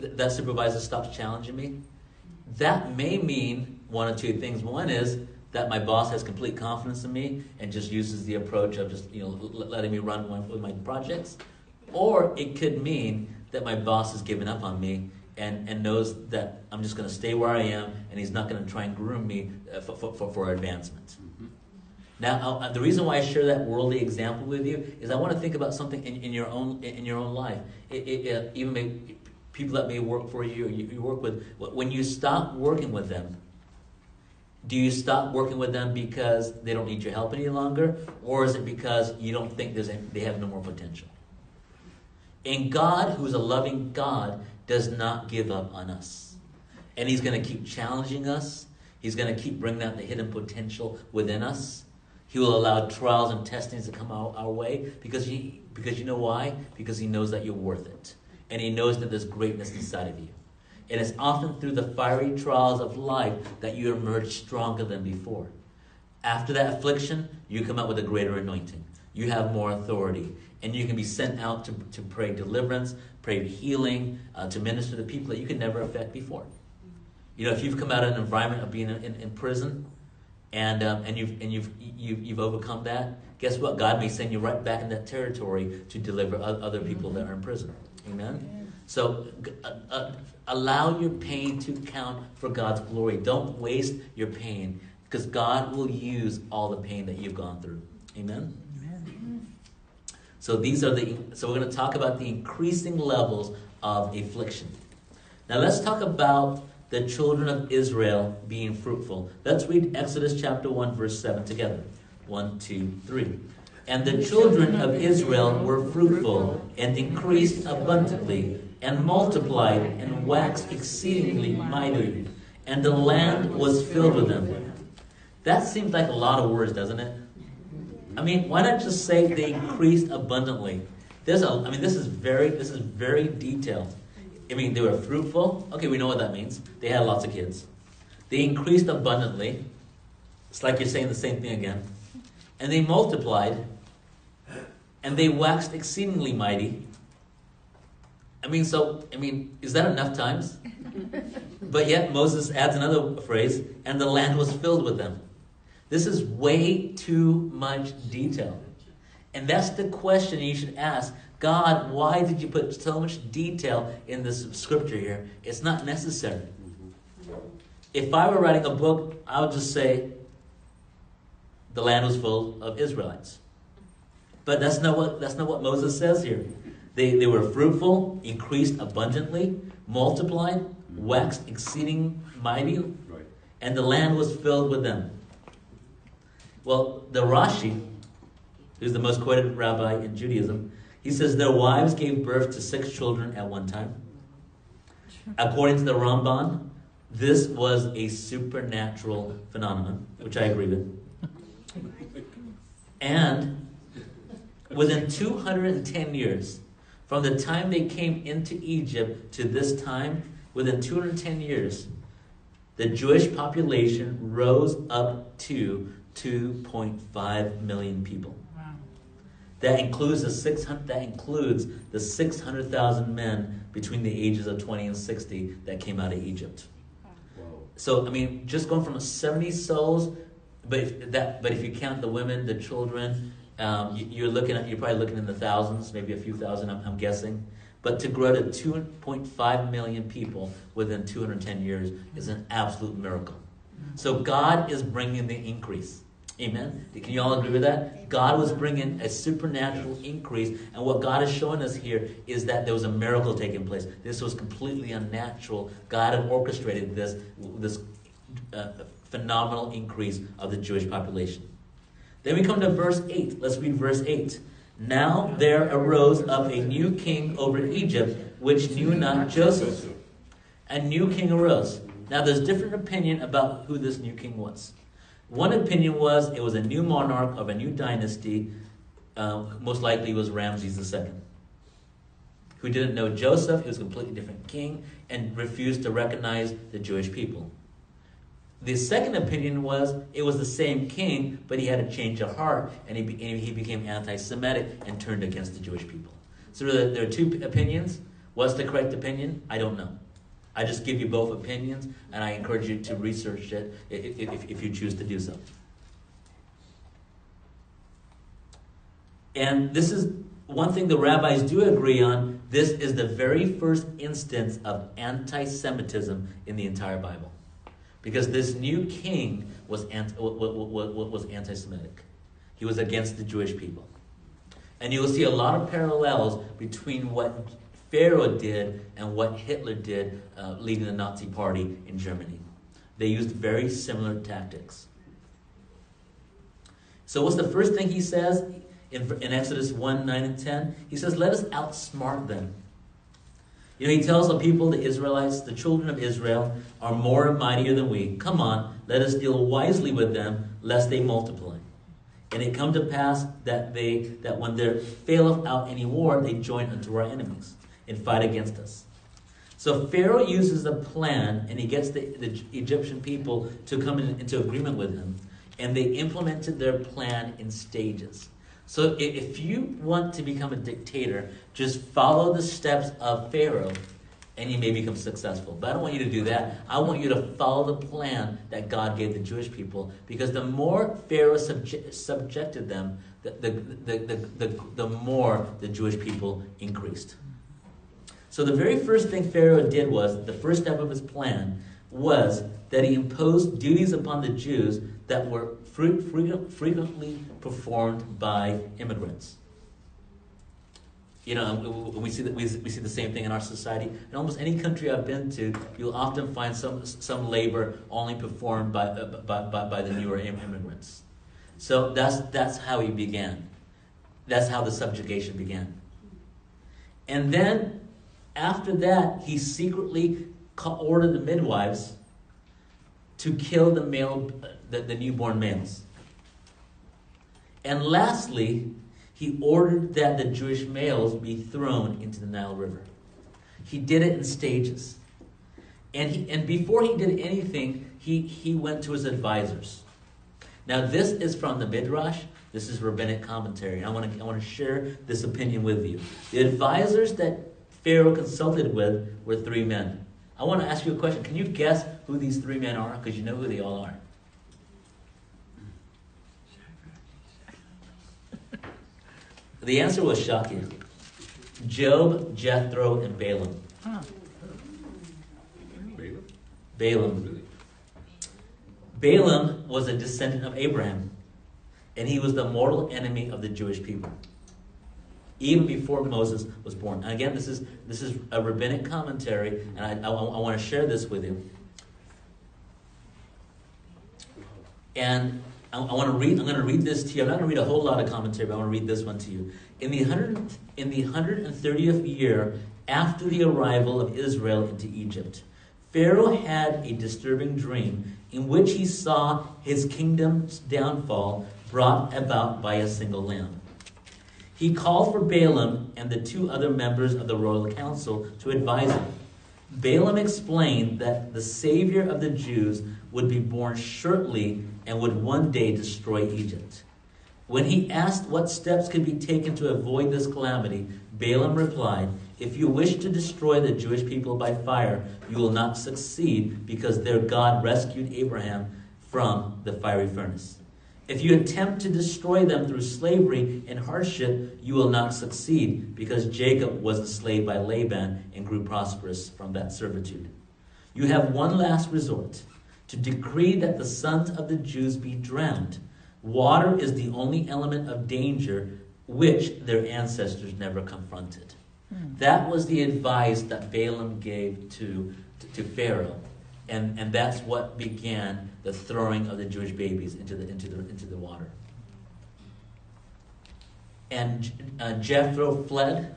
th- that supervisor stops challenging me, that may mean one or two things. One is that my boss has complete confidence in me and just uses the approach of just you know letting me run with my projects, or it could mean that my boss has given up on me and, and knows that I'm just going to stay where I am and he's not going to try and groom me uh, for, for, for, for advancement. Now, uh, the reason why I share that worldly example with you is I want to think about something in, in your own in your own life. It, it, uh, even may, people that may work for you, or you, you work with. When you stop working with them, do you stop working with them because they don't need your help any longer, or is it because you don't think there's any, they have no more potential? And God, who is a loving God, does not give up on us, and He's going to keep challenging us. He's going to keep bringing out the hidden potential within us. He will allow trials and testings to come our, our way because he, because you know why? Because he knows that you're worth it. And he knows that there's greatness inside of you. And it's often through the fiery trials of life that you emerge stronger than before. After that affliction, you come out with a greater anointing. You have more authority. And you can be sent out to, to pray deliverance, pray healing, uh, to minister to people that you could never affect before. You know, if you've come out of an environment of being in, in, in prison, and um, and you've and you've, you've you've overcome that. Guess what? God may send you right back in that territory to deliver other people that are in prison. Amen. So uh, uh, allow your pain to count for God's glory. Don't waste your pain because God will use all the pain that you've gone through. Amen. So these are the so we're going to talk about the increasing levels of affliction. Now let's talk about the children of Israel being fruitful. Let's read Exodus chapter 1, verse 7 together. 1, 2, 3. And the children of Israel were fruitful and increased abundantly and multiplied and waxed exceedingly mighty and the land was filled with them. That seems like a lot of words, doesn't it? I mean, why not just say they increased abundantly? There's a, I mean, this is very, this is very detailed. I mean, they were fruitful. Okay, we know what that means. They had lots of kids. They increased abundantly. It's like you're saying the same thing again. And they multiplied. And they waxed exceedingly mighty. I mean, so, I mean, is that enough times? but yet Moses adds another phrase, and the land was filled with them. This is way too much detail. And that's the question you should ask God, why did you put so much detail in this scripture here? It's not necessary. If I were writing a book, I would just say the land was full of Israelites. But that's not what that's not what Moses says here. They, they were fruitful, increased abundantly, multiplied, waxed exceeding mighty, and the land was filled with them. Well, the Rashi, who's the most quoted rabbi in Judaism, he says their wives gave birth to six children at one time. According to the Ramban, this was a supernatural phenomenon, which I agree with. And within 210 years, from the time they came into Egypt to this time, within 210 years, the Jewish population rose up to 2.5 million people. Wow. That includes the 600, that includes the 600,000 men between the ages of 20 and 60 that came out of Egypt. Wow. So I mean, just going from 70 souls, but if that, but if you count the women, the children, um, you, you're looking at you're probably looking in the thousands, maybe a few thousand, I'm, I'm guessing. But to grow to 2.5 million people within 210 years is an absolute miracle. So God is bringing the increase. Amen. Can you all agree with that? God was bringing a supernatural increase, and what God is showing us here is that there was a miracle taking place. This was completely unnatural. God had orchestrated this this uh, phenomenal increase of the Jewish population. Then we come to verse eight. Let's read verse eight. Now there arose up a new king over Egypt, which knew not Joseph. A new king arose. Now there's different opinion about who this new king was. One opinion was it was a new monarch of a new dynasty, uh, most likely was Ramses II, who didn't know Joseph, he was a completely different king, and refused to recognize the Jewish people. The second opinion was it was the same king, but he had a change of heart, and he, be, and he became anti Semitic and turned against the Jewish people. So there are two opinions. What's the correct opinion? I don't know. I just give you both opinions, and I encourage you to research it if, if, if you choose to do so. And this is one thing the rabbis do agree on. This is the very first instance of anti Semitism in the entire Bible. Because this new king was, anti, was anti Semitic, he was against the Jewish people. And you'll see a lot of parallels between what Pharaoh did and what Hitler did uh, leading the Nazi party in Germany. They used very similar tactics. So, what's the first thing he says in, in Exodus 1 9 and 10? He says, Let us outsmart them. You know, he tells the people, the Israelites, the children of Israel, are more and mightier than we. Come on, let us deal wisely with them, lest they multiply. And it come to pass that they that when there faileth out any war, they join unto our enemies and fight against us. So Pharaoh uses a plan, and he gets the, the Egyptian people to come in, into agreement with him, and they implemented their plan in stages. So if you want to become a dictator, just follow the steps of Pharaoh and you may become successful. But I don't want you to do that. I want you to follow the plan that God gave the Jewish people because the more Pharaoh subje- subjected them, the, the, the, the, the, the more the Jewish people increased. So the very first thing Pharaoh did was, the first step of his plan was that he imposed duties upon the Jews that were frequently performed by immigrants. You know, we see that we, we see the same thing in our society. In almost any country I've been to, you'll often find some some labor only performed by uh, by, by, by the newer immigrants. So that's that's how he began. That's how the subjugation began. And then, after that, he secretly ordered the midwives to kill the male, the, the newborn males. And lastly, he ordered that the Jewish males be thrown into the Nile River. He did it in stages. And, he, and before he did anything, he, he went to his advisors. Now, this is from the Midrash. This is rabbinic commentary. I want to I want to share this opinion with you. The advisors that Pharaoh consulted with were three men. I want to ask you a question. Can you guess who these three men are? Because you know who they all are. The answer was shocking. Job, Jethro, and Balaam. Balaam. Balaam was a descendant of Abraham, and he was the mortal enemy of the Jewish people, even before Moses was born. And again, this is this is a rabbinic commentary, and I, I, I want to share this with you. And I, I want to read. I'm going to read this to you. I'm not going to read a whole lot of commentary, but I want to read this one to you. In the hundred in the hundred and thirtieth year after the arrival of Israel into Egypt, Pharaoh had a disturbing dream in which he saw his kingdom's downfall brought about by a single lamb. He called for Balaam and the two other members of the royal council to advise him. Balaam explained that the Savior of the Jews would be born shortly and would one day destroy Egypt. When he asked what steps could be taken to avoid this calamity, Balaam replied, If you wish to destroy the Jewish people by fire, you will not succeed because their God rescued Abraham from the fiery furnace. If you attempt to destroy them through slavery and hardship, you will not succeed because Jacob was enslaved by Laban and grew prosperous from that servitude. You have one last resort to decree that the sons of the Jews be drowned. Water is the only element of danger which their ancestors never confronted. Hmm. That was the advice that Balaam gave to, to, to, Pharaoh. And, and that's what began the throwing of the Jewish babies into the, into the, into the water. And uh, Jethro fled,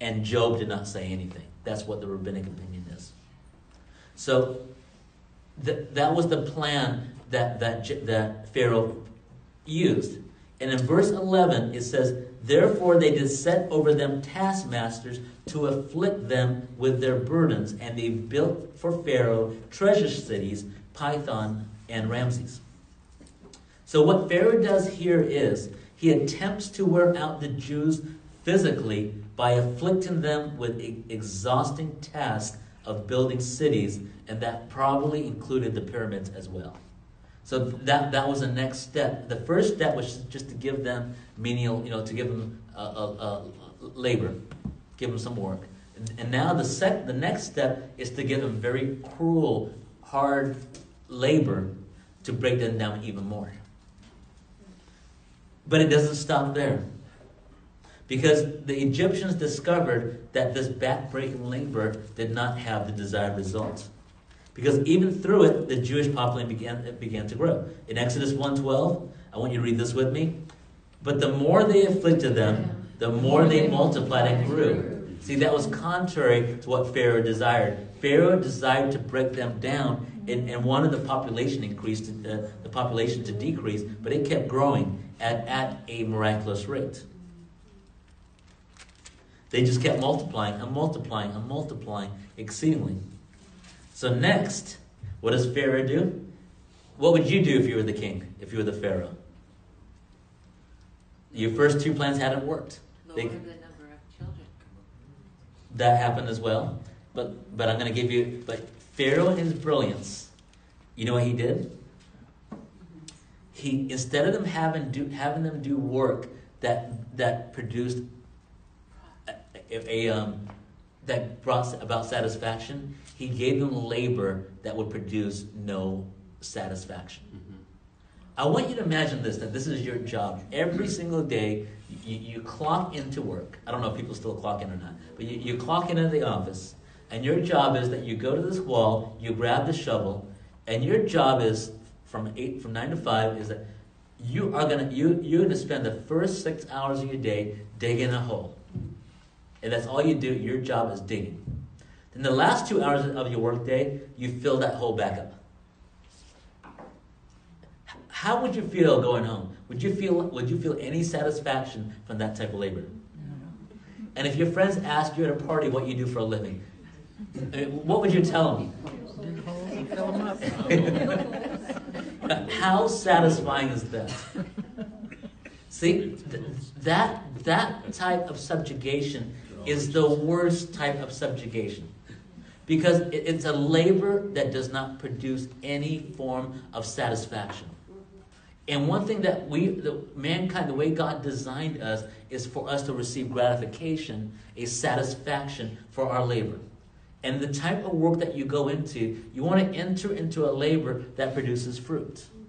and Job did not say anything. That's what the rabbinic opinion is. So that, that was the plan that, that, that Pharaoh used. And in verse 11, it says, Therefore they did set over them taskmasters to afflict them with their burdens, and they built for Pharaoh treasure cities, Pithom and Ramses. So what Pharaoh does here is he attempts to wear out the Jews physically by afflicting them with e- exhausting tasks of building cities, and that probably included the pyramids as well. So that that was the next step. The first step was just to give them menial, you know, to give them uh, labor, give them some work. And, and now the sec- the next step is to give them very cruel, hard labor to break them down even more. But it doesn't stop there. Because the Egyptians discovered that this backbreaking labor did not have the desired results. Because even through it, the Jewish population began, began to grow. In Exodus 1.12, I want you to read this with me. But the more they afflicted them, the more they multiplied and grew. See, that was contrary to what Pharaoh desired. Pharaoh desired to break them down and, and wanted the population increase, uh, the population to decrease, but it kept growing at, at a miraculous rate. They just kept multiplying and multiplying and multiplying exceedingly. So next, what does Pharaoh do? What would you do if you were the king, if you were the Pharaoh? Your first two plans hadn't worked. They- the number of children. That happened as well. But but I'm going to give you. But Pharaoh, and his brilliance, you know what he did? He instead of them having do having them do work that that produced a, a, um, that brought about satisfaction, he gave them labor that would produce no satisfaction. I want you to imagine this that this is your job. Every single day, you, you clock into work. I don't know if people still clock in or not, but you, you clock into the office, and your job is that you go to this wall, you grab the shovel, and your job is from eight from nine to five is that you are gonna you you're gonna spend the first six hours of your day digging a hole, and that's all you do. Your job is digging. Then the last two hours of your workday, you fill that hole back up. How would you feel going home? Would you feel would you feel any satisfaction from that type of labor? And if your friends asked you at a party what you do for a living, Uh, what would you tell them? Dig holes and fill them up. How satisfying is that? See, th- that that type of subjugation is the worst type of subjugation. Because it- it's a labor that does not produce any form of satisfaction. And one thing that we, the mankind, the way God designed us, is for us to receive gratification, a satisfaction for our labor. And the type of work that you go into, you want to enter into a labor that produces fruit. Mm-hmm.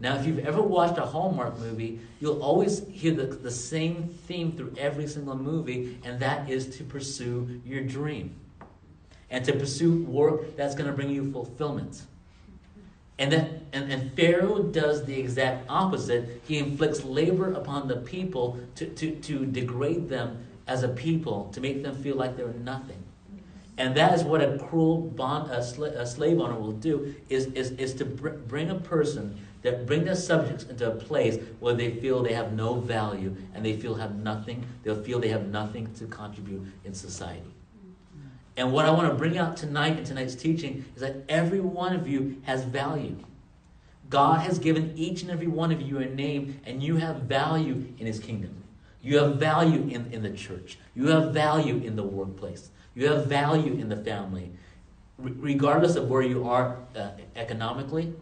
Now, if you've ever watched a Hallmark movie, you'll always hear the, the same theme through every single movie, and that is to pursue your dream. And to pursue work that's going to bring you fulfillment. Mm-hmm. And, that, and, and Pharaoh does the exact opposite. He inflicts labor upon the people to, to, to degrade them as a people, to make them feel like they're nothing. And that is what a cruel bond, a, a slave owner will do, is, is, is to br- bring a person, that bring their subjects into a place where they feel they have no value and they feel have nothing, they'll feel they have nothing to contribute in society. And what I want to bring out tonight in tonight's teaching is that every one of you has value. God has given each and every one of you a name, and you have value in His kingdom. You have value in, in the church. You have value in the workplace. You have value in the family. Re- regardless of where you are uh, economically,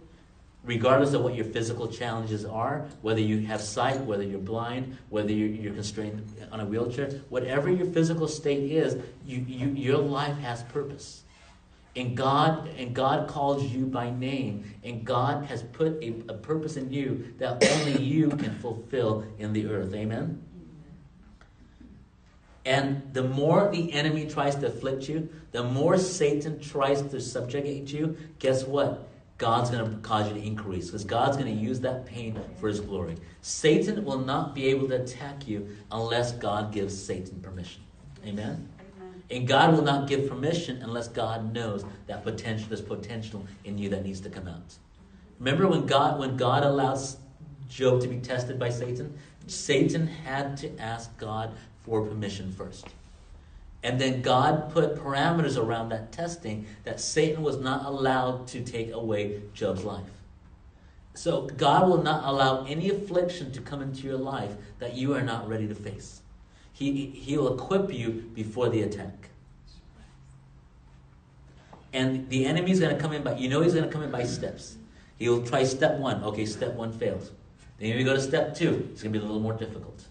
regardless of what your physical challenges are, whether you have sight, whether you're blind, whether you're, you're constrained on a wheelchair, whatever your physical state is, you, you, your life has purpose. And God, and God calls you by name, and God has put a, a purpose in you that only you can fulfill in the earth. Amen? And the more the enemy tries to afflict you, the more Satan tries to subjugate you, guess what? God's going to cause you to increase because God's going to use that pain for his glory. Satan will not be able to attack you unless God gives Satan permission. Amen? And God will not give permission unless God knows that potential, there's potential in you that needs to come out. Remember when God, when God allows Job to be tested by Satan? Satan had to ask God for permission first. And then God put parameters around that testing that Satan was not allowed to take away Job's life. So God will not allow any affliction to come into your life that you are not ready to face. He, he'll equip you before the attack. And the enemy's going to come in by, you know he's going to come in by steps. He'll try step one. Okay, step one fails. Then you go to step two, it's going to be a little more difficult.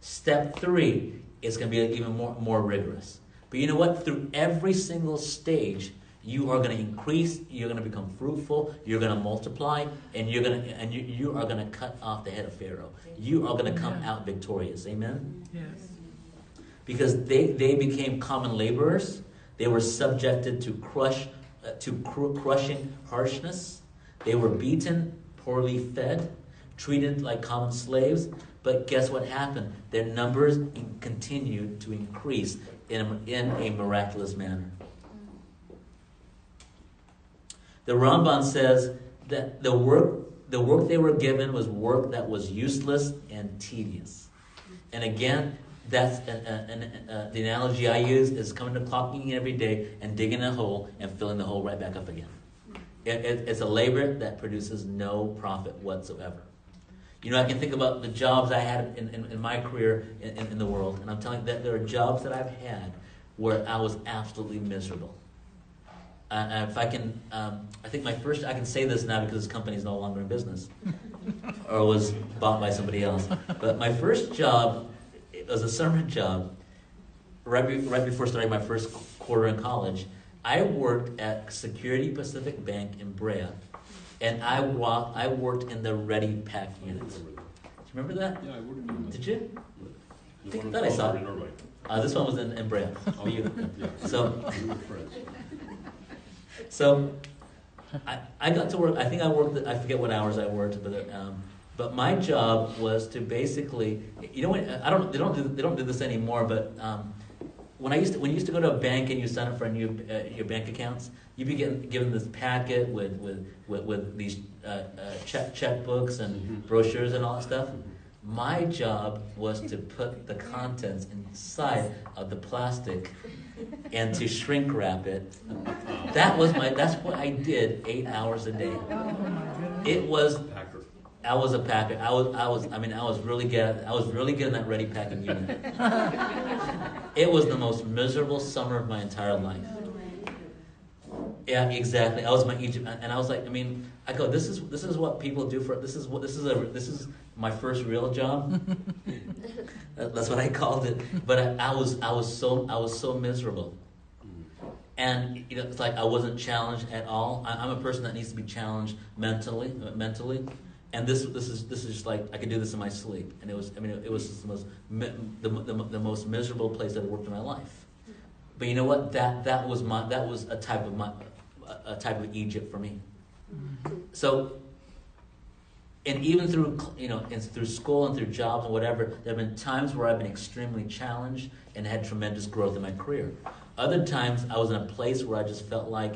Step three, is going to be even more, more rigorous. But you know what? Through every single stage, you are going to increase, you're going to become fruitful, you're going to multiply, and you're going to and you, you are going to cut off the head of Pharaoh. You are going to come out victorious. Amen. Yes. Because they, they became common laborers. They were subjected to crush uh, to cr- crushing harshness. They were beaten, poorly fed, treated like common slaves. But guess what happened? Their numbers in- continued to increase in a, in a miraculous manner. The Ramban says that the work the work they were given was work that was useless and tedious. And again, that's an, an, an, the analogy I use is coming to clocking in every day and digging a hole and filling the hole right back up again. It, it, it's a labor that produces no profit whatsoever. You know, I can think about the jobs I had in, in, in my career in, in, in the world, and I'm telling you that there are jobs that I've had where I was absolutely miserable. Uh, if I can, um, I think my first, I can say this now because this company is no longer in business or was bought by somebody else. But my first job it was a summer job right, be, right before starting my first quarter in college. I worked at Security Pacific Bank in Brea, and I, wa- I worked in the Ready Pack units. Do you remember that? Yeah, I would. Did you? The think that I saw it. Uh, this one was in, in Brea. Oh, for you. yeah. So, We were friends. So, I, I got to work. I think I worked. I forget what hours I worked, but um, but my job was to basically, you know, what, I don't. They don't do. They don't do this anymore. But um, when I used to, when you used to go to a bank and you sign up for a new uh, your bank accounts, you'd be getting given this packet with with with, with these uh, uh, check checkbooks and Mhm. brochures and all that stuff. My job was to put the contents inside of the plastic and to shrink wrap it. That was my. That's what I did eight hours a day. Oh, my goodness. It was. I was a packer. I was. I was. I mean, I was really good. I was really good in that ready packing unit. It was the most miserable summer of my entire life. Yeah, exactly. I was my Egypt, and I was like, I mean, I go, this is this is what people do for. This is what this is a this is my first real job. That's what I called it. But I, I was I was so I was so miserable, and you know, it's like I wasn't challenged at all. I, I'm a person that needs to be challenged mentally, mentally. And this this is this is just like I could do this in my sleep, and it was I mean it, was the most the, the, the most miserable place I've worked in my life. But you know what? That that was my that was a type of my a- type of Egypt for me. Mm-hmm. So, and even through you know, and through school and through jobs and whatever, there have been times where I've been extremely challenged and had tremendous growth in my career. Other times I was in a place where I just felt like,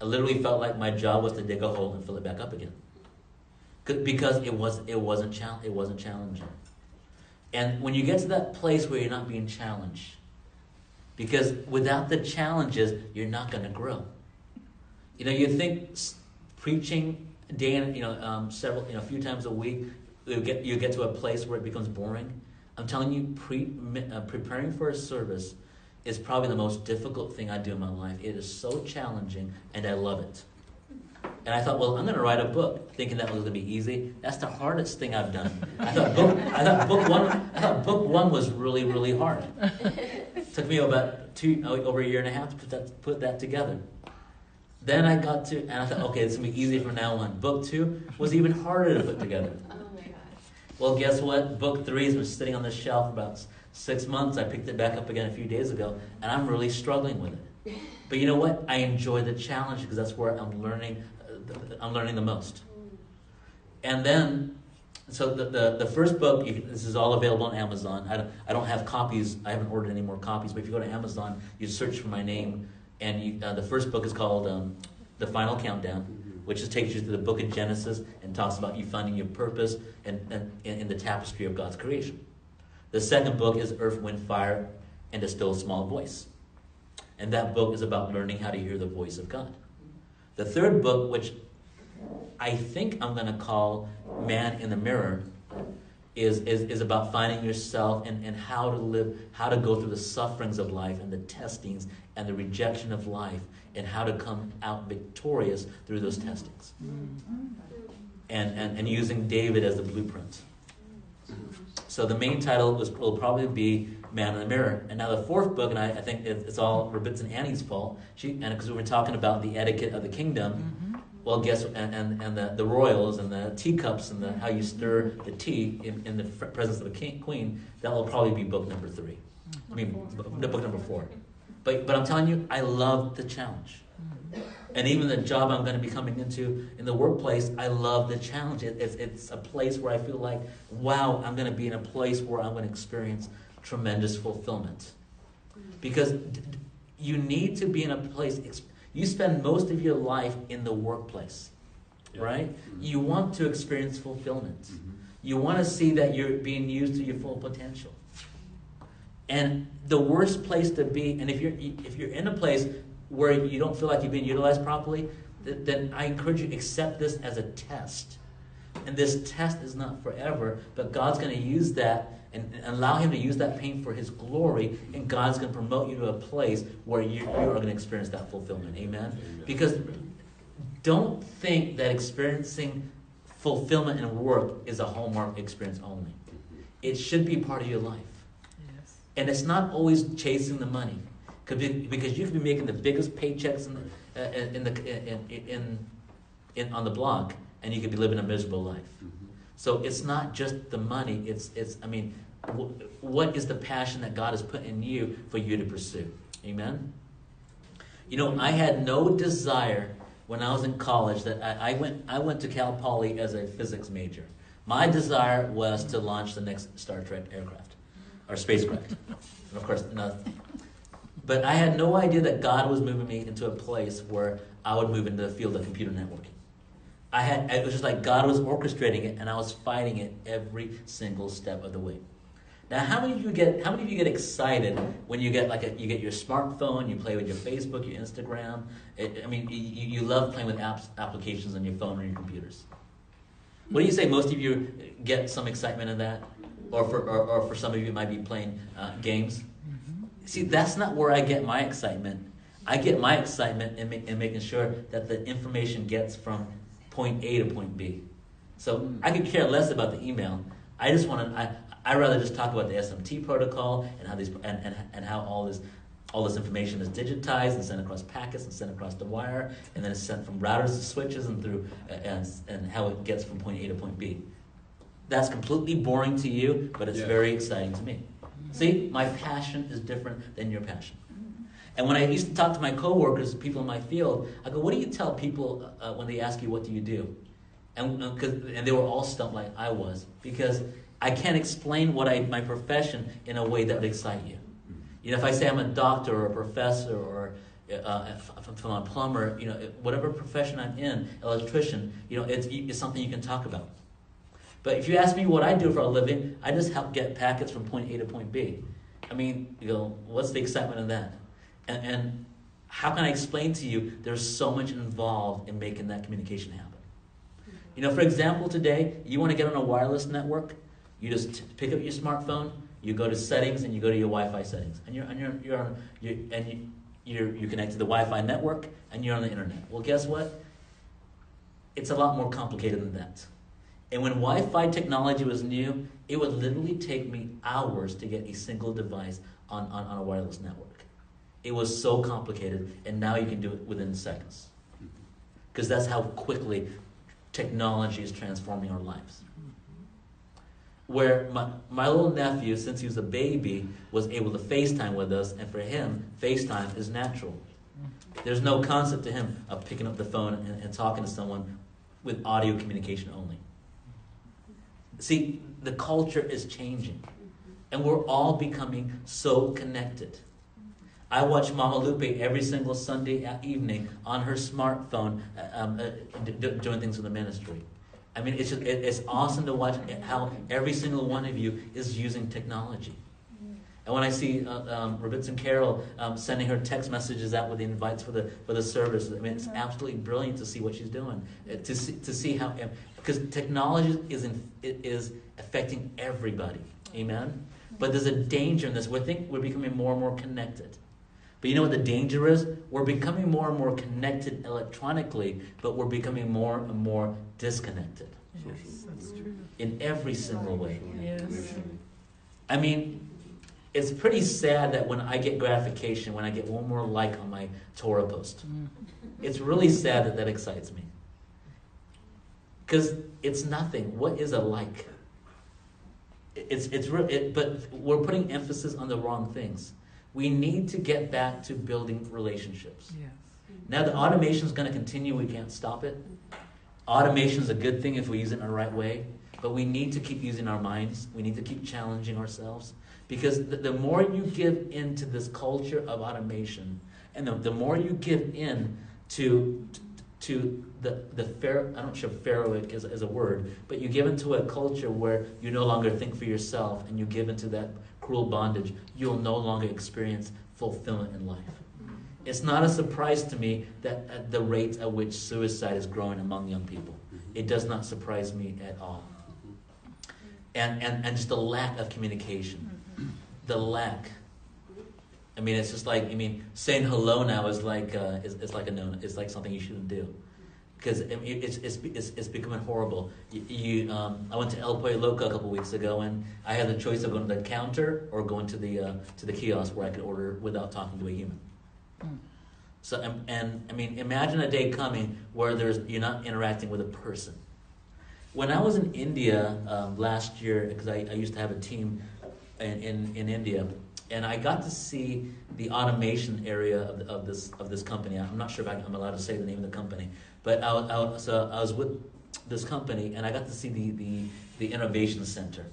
I literally felt like my job was to dig a hole and fill it back up again, because it was it wasn't chal- it wasn't challenging. And when you get to that place where you're not being challenged, because without the challenges, you're not going to grow. You know, you think preaching day and you know um, several you know a few times a week, you get you get to a place where it becomes boring. I'm telling you, pre, uh, preparing for a service is probably the most difficult thing I do in my life. It is so challenging, and I love it. And I thought, well, I'm going to write a book, thinking that was going to be easy. That's the hardest thing I've done. I thought book, I thought book one, I thought book one was really, really hard. took me about two, oh, over a year and a half to put that, put that together. Then I got to, and I thought, okay, this to be easy from now on. Book two was even harder to put together. Oh my gosh. Well, guess what? Book three has been sitting on the shelf for about six months. I picked it back up again a few days ago, and I'm really struggling with it. But you know what? I enjoy the challenge because that's where I'm learning. I'm learning the most. And then, so the, the, the first book, can, this is all available on Amazon. I don't, I don't have copies. I haven't ordered any more copies. But if you go to Amazon, you search for my name, and you, uh, the first book is called um, The Final Countdown, which just takes you through the book of Genesis and talks about you finding your purpose and, and in, in the tapestry of God's creation. The second book is Earth, Wind, Fire, and a Still Small Voice. And that book is about learning how to hear the voice of God. The third book, which I think I'm going to call Man in the Mirror, is, is, is about finding yourself and, and how to live, how to go through the sufferings of life and the testings and the rejection of life and how to come out victorious through those testings. And, and, and using David as the blueprint. So the main title was, will probably be Man in the Mirror. And now the fourth book, and I, I think it's all Rebbetzin Annie's fault, she, and because we were talking about the etiquette of the kingdom, Mm-hmm. well, guess and and, and the, the royals and the teacups and the how you stir the tea in, in the presence of the king, queen. That will probably be book number three. I mean, book number four. But but I'm telling you, I love the challenge, and even the job I'm going to be coming into in the workplace, I love the challenge. It, it's it's a place where I feel like, wow, I'm going to be in a place where I'm going to experience tremendous fulfillment, because you need to be in a place. You spend most of your life in the workplace Yeah. right? Mhm. You want to experience fulfillment. Mhm. You want to see that you're being used to your full potential. And the worst place to be, and if you're if you're in a place where you don't feel like you're being utilized properly, th- then I encourage you to accept this as a test. And this test is not forever, but God's going to use that and, and allow Him to use that pain for His glory, and God's going to promote you to a place where you, you are going to experience that fulfillment. Amen? Amen. Because Amen. don't think that experiencing fulfillment in work is a hallmark experience only. It should be part of your life. Yes. And it's not always chasing the money. Could be, because you could be making the biggest paychecks in the, uh, in, the, in, in, in, on the block, and you could be living a miserable life. So it's not just the money. It's, it's I mean, wh- what is the passion that God has put in you for you to pursue? Amen? You know, I had no desire when I was in college that I, I went I went to Cal Poly as a physics major. My desire was to launch the next Star Trek aircraft or spacecraft. and of course, nothing. But I had no idea that God was moving me into a place where I would move into the field of computer networking. I had it was just like God was orchestrating it and I was fighting it every single step of the way. Now, how many of you get how many of you get excited when you get like a, you get your smartphone, you play with your Facebook, your Instagram? It, I mean, you, you love playing with apps, applications on your phone or your computers. What do you say? Most of you get some excitement in that, or for or, or for some of you, it might be playing uh, games. See, that's not where I get my excitement. I get my excitement in, ma- in making sure that the information gets from point A to point B. So I could care less about the email. I just want to. I I rather just talk about the SMT protocol and how these and, and, and how all this all this information is digitized and sent across packets and sent across the wire and then it's sent from routers to switches and through uh, and and how it gets from point A to point B. That's completely boring to you, but it's very exciting to me. See, my passion is different than your passion. And when I used to talk to my coworkers, people in my field, I go, "What do you tell people uh, when they ask you what do you do?" And uh, and they were all stumped like I was because I can't explain what I my profession in a way that would excite you. You know, if I say I'm a doctor or a professor or uh, if I'm a plumber, you know, whatever profession I'm in, electrician, you know, it's, it's something you can talk about. But if you ask me what I do for a living, I just help get packets from point A to point B. I mean, you know, what's the excitement of that? And, and how can I explain to you there's so much involved in making that communication happen? Mm-hmm. You know, for example, today, you want to get on a wireless network, you just pick up your smartphone, you go to settings, and you go to your Wi-Fi settings, and you're and you're, you're on you're, and you, you're you connect to the Wi-Fi network, and you're on the internet. Well, guess what? It's a lot more complicated than that. And when Wi-Fi technology was new, it would literally take me hours to get a single device on, on, on a wireless network. It was so complicated, and now you can do it within seconds. Because that's how quickly technology is transforming our lives. Where my, my little nephew, since he was a baby, was able to FaceTime with us, and for him, FaceTime is natural. There's no concept to him of picking up the phone and, and talking to someone with audio communication only. See, the culture is changing, and we're all becoming so connected. I watch Mama Lupe every single Sunday evening on her smartphone uh, um, uh, d- doing things with the ministry. I mean, it's, just, it, it's awesome to watch how every single one of you is using technology. And when I see uh, um, Rebbetzin Carol um, sending her text messages out with the invites for the for the service, I mean, it's absolutely brilliant to see what she's doing. Uh, to see to see how because technology is in, is affecting everybody. Amen. But there's a danger in this. We think we're becoming more and more connected. But you know what the danger is? We're becoming more and more connected electronically, but we're becoming more and more disconnected. Yes, that's true. In every single way. Yes. I mean, it's pretty sad that when I get gratification, when I get one more like on my Torah post, Mm. it's really sad that that excites me. Because it's nothing. What is a like? It's, it's it, but we're putting emphasis on the wrong things. We need to get back to building relationships. Yes. Now, the automation is going to continue. We can't stop it. Automation is a good thing if we use it in the right way, but we need to keep using our minds. We need to keep challenging ourselves because the, the more you give into this culture of automation, and the, the more you give in to to the the fair I don't know if pharaohic is, is a word, but you give into a culture where you no longer think for yourself and you give into that cruel bondage, you'll no longer experience fulfillment in life. Mm-hmm. It's not a surprise to me that at the rate at which suicide is growing among young people. Mm-hmm. It does not surprise me at all. Mm-hmm. And, and, and just the lack of communication. The lack. I mean, it's just like, I mean, saying hello now is like, uh, is, is like a no, it's like something you shouldn't do. Because I it's, it's, it's, it's becoming horrible. You, you um, I went to El Pollo Loco a couple weeks ago, and I had the choice of going to the counter or going to the, uh, to the kiosk where I could order without talking to a human. So and, and I mean, imagine a day coming where there's you're not interacting with a person. When I was in India um, last year, because I, I used to have a team in, in, in India, and I got to see the automation area of, of this of this company. I'm not sure if I'm allowed to say the name of the company, but I, was- I, so I was with this company, and I got to see the, the, the innovation center.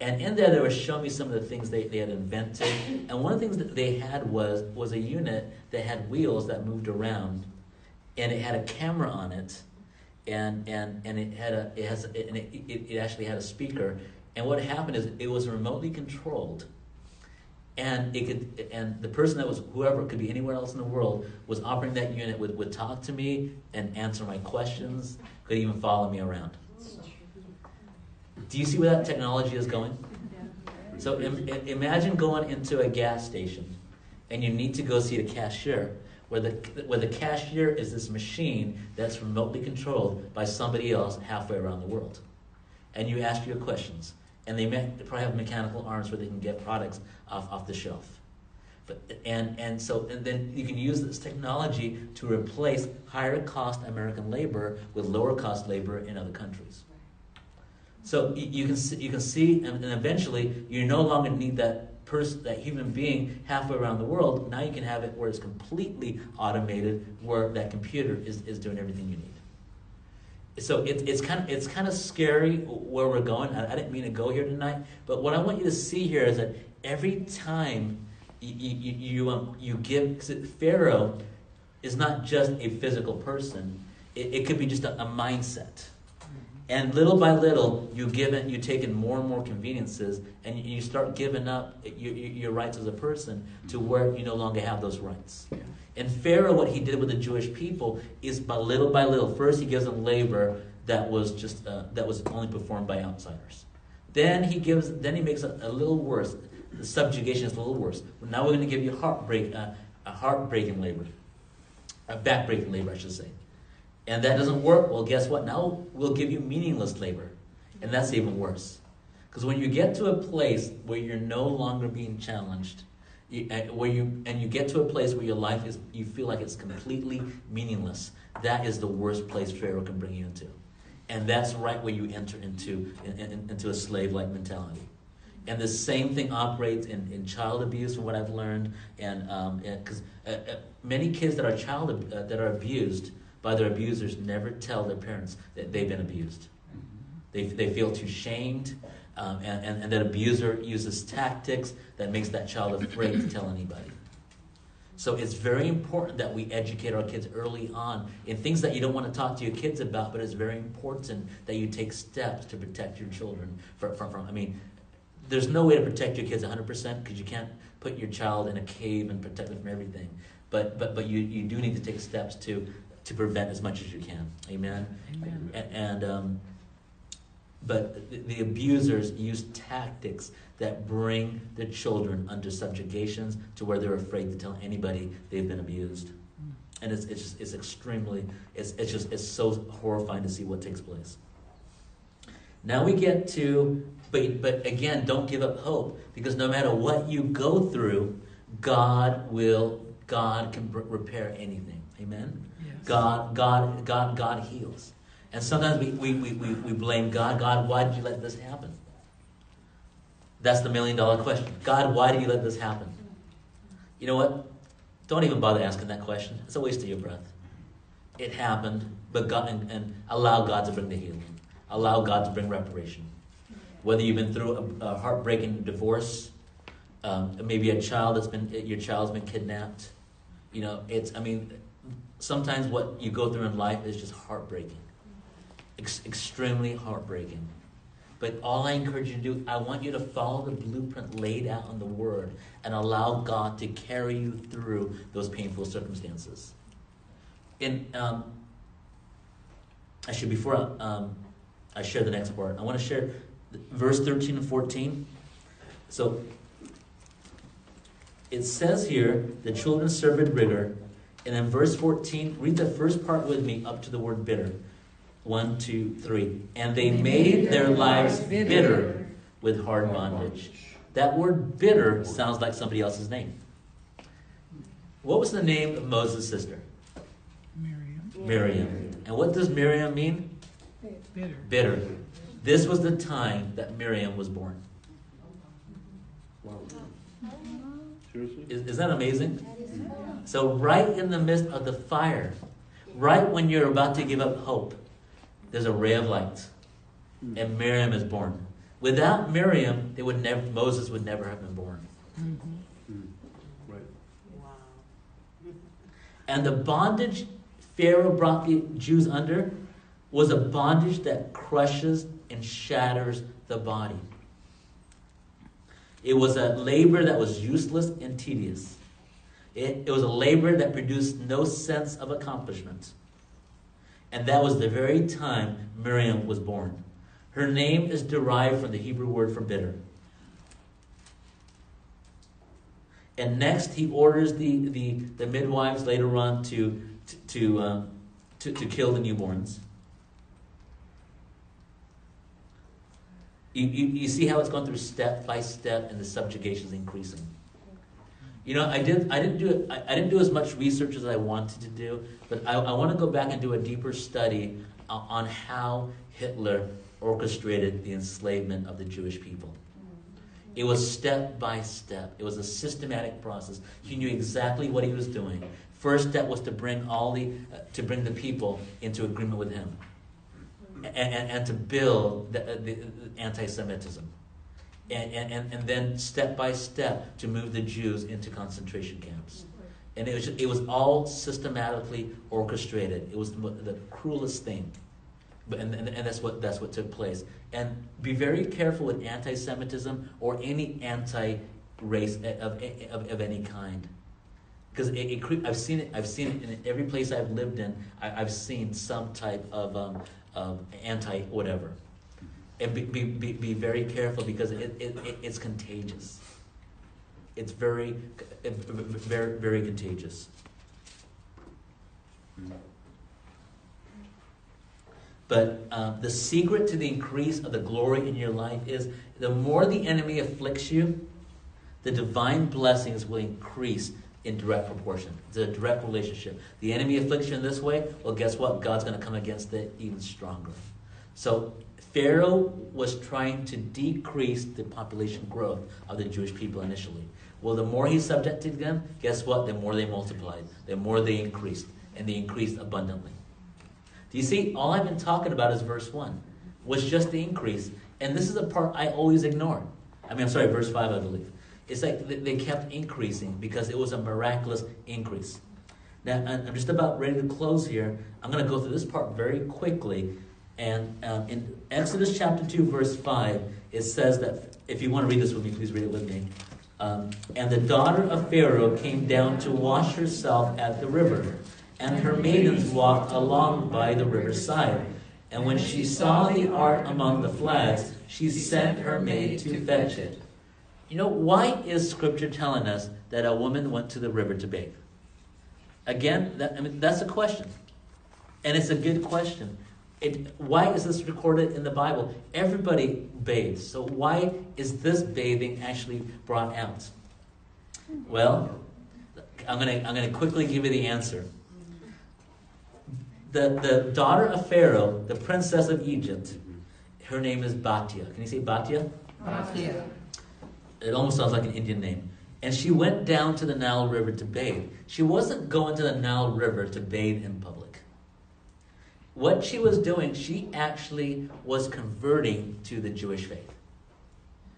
And in there, they were showing me some of the things they, they had invented. And one of the things that they had was, was a unit that had wheels that moved around, and it had a camera on it, and, and, and it had a, it has, and it, it, it actually had a speaker. And what happened is it was remotely controlled. And it could, and the person that was whoever could be anywhere else in the world was operating that unit would, would talk to me and answer my questions, could even follow me around. Do you see where that technology is going? So Im- imagine going into a gas station and you need to go see the cashier, where the, where the cashier is this machine that's remotely controlled by somebody else halfway around the world. And you ask your questions. And they, may, they probably have mechanical arms where they can get products off, off the shelf. But, and, and so and then you can use this technology to replace higher cost American labor with lower cost labor in other countries. So you, can see, you can see, and, and eventually you no longer need that person, that human being halfway around the world. Now you can have it where it's completely automated, where that computer is, is doing everything you need. So it, it's kind of it's kind of scary where we're going. I, I didn't mean to go here tonight, but what I want you to see here is that every time you you you, um, you give because Pharaoh is not just a physical person; it, it could be just a, a mindset. And little by little, you give it, you take in more and more conveniences, and you, start giving up your, your your rights as a person to where you no longer have those rights. And Pharaoh, what he did with the Jewish people is by little by little. First, he gives them labor that was just uh, that was only performed by outsiders. Then he gives, then he makes it a little worse. The subjugation is a little worse. Now we're going to give you heartbreak, uh, a heartbreaking labor, a backbreaking labor, I should say. And that doesn't work. Well, guess what? Now we'll give you meaningless labor, and that's even worse. Because when you get to a place where you're no longer being challenged, you, where you and you get to a place where your life is you feel like it's completely meaningless that is the worst place pharaoh can bring you into. And that's right where you enter into in, in- into a slave-like mentality. And the same thing operates in, in child abuse from what i've learned. And because uh, uh, many kids that are child uh, that are abused by their abusers never tell their parents that they've been abused. They, they feel too shamed, um, and, and, and that abuser uses tactics that makes that child afraid to tell anybody. So it's very important that we educate our kids early on in things that you don't want to talk to your kids about, but it's very important that you take steps to protect your children from, from, from I mean, there's no way to protect your kids 100% because you can't put your child in a cave and protect them from everything. But, but, but you, you do need to take steps to, to prevent as much as you can. Amen? Amen. A- And, um, but the, the abusers use tactics that bring the children under subjugations to where they're afraid to tell anybody they've been abused. And it's, it's just, it's extremely, it's, it's just, it's so horrifying to see what takes place. Now we get to, but, but again, don't give up hope because no matter what you go through, God will, God can repair anything. Amen? Yes. God, God, God, God heals. And sometimes we, we, we, we, we blame God. God, why did you let this happen? That's the million dollar question. God, why did you let this happen? You know what? Don't even bother asking that question. It's a waste of your breath. It happened, but God and, and allow God to bring the healing. Allow God to bring reparation. Whether you've been through a, a heartbreaking divorce, um, maybe a child that's been your child's been kidnapped. You know, it's I mean, sometimes what you go through in life is just heartbreaking, Ex- extremely heartbreaking. But all I encourage you to do, I want you to follow the blueprint laid out in the Word and allow God to carry you through those painful circumstances. And um, actually, before um, I share the next part, I want to share verse thirteen and fourteen. So it says here, the children served rigor, and then verse fourteen. Read the first part with me up to the word bitter. One, two, three. And they made their lives bitter with hard bondage. That word bitter sounds like somebody else's name. What was the name of Moses' sister? Miriam. Miriam. And what does Miriam mean? Bitter. Bitter. This was the time that Miriam was born. Wow. Seriously? Is, is that amazing? That is cool. So, right in the midst of the fire, right when you're about to give up hope, there's a ray of light, and Miriam is born. Without Miriam, they would never, Moses would never have been born. Mhm. Mm. Right. And the bondage Pharaoh brought the Jews under was a bondage that crushes and shatters the body. It was a labor that was useless and tedious. It, it was a labor that produced no sense of accomplishment. And that was the very time Miriam was born. Her name is derived from the Hebrew word for bitter. And next, he orders the, the, the midwives later on to, to, to, um, to, to kill the newborns. You, you, you see how it's going through step by step and the subjugation is increasing. You know, I did I didn't do it I, I didn't do as much research as I wanted to do, but I, I want to go back and do a deeper study uh, on how Hitler orchestrated the enslavement of the Jewish people. It was step by step. It was a systematic process. He knew exactly what he was doing. First step was to bring all the uh, to bring the people into agreement with him, and, and, and to build the, the, the anti-Semitism, and, and, and, then step by step to move the Jews into concentration camps. And it was just, it was all systematically orchestrated. It was the, the cruelest thing. But, and, and, and that's what that's what took place. And be very careful with anti-Semitism or any anti-race of, of, of any kind, because it, it, I've seen it. I've seen it in every place I've lived in. I, I've seen some type of um, of anti whatever. And be, be, be, very careful because it, it, it, it's contagious. It's very, very, very contagious. But uh, the secret to the increase of the glory in your life is the more the enemy afflicts you, the divine blessings will increase in direct proportion. It's a direct relationship. The enemy afflicts you in this way, well, guess what? God's going to come against it even stronger. So Pharaoh was trying to decrease the population growth of the Jewish people initially. Well, the more he subjected them, guess what? The more they multiplied, the more they increased, and they increased abundantly. Do you see? All I've been talking about is verse 1, was just the increase. And this is the part I always ignore. I mean, I'm sorry, verse 5, I believe. It's like they kept increasing because it was a miraculous increase. Now, I'm just about ready to close here. I'm going to go through this part very quickly. And um, in Exodus chapter 2, verse 5, it says that, if you want to read this with me, please read it with me. Um, and the daughter of Pharaoh came down to wash herself at the river, and her maidens walked along by the riverside. And when she saw the ark among the flags, she sent her maid to fetch it. You know, why is Scripture telling us that a woman went to the river to bathe? Again, that, I mean, that's a question. And it's a good question. It, why is this recorded in the Bible? Everybody bathes. So why is this bathing actually brought out? Well, I'm going to I'm going to quickly give you the answer. The, the daughter of Pharaoh, the princess of Egypt, her name is Batia. Can you say Batia? Batia. It almost sounds like an Indian name. And she went down to the Nile River to bathe. She wasn't going to the Nile River to bathe in public. What she was doing, she actually was converting to the Jewish faith.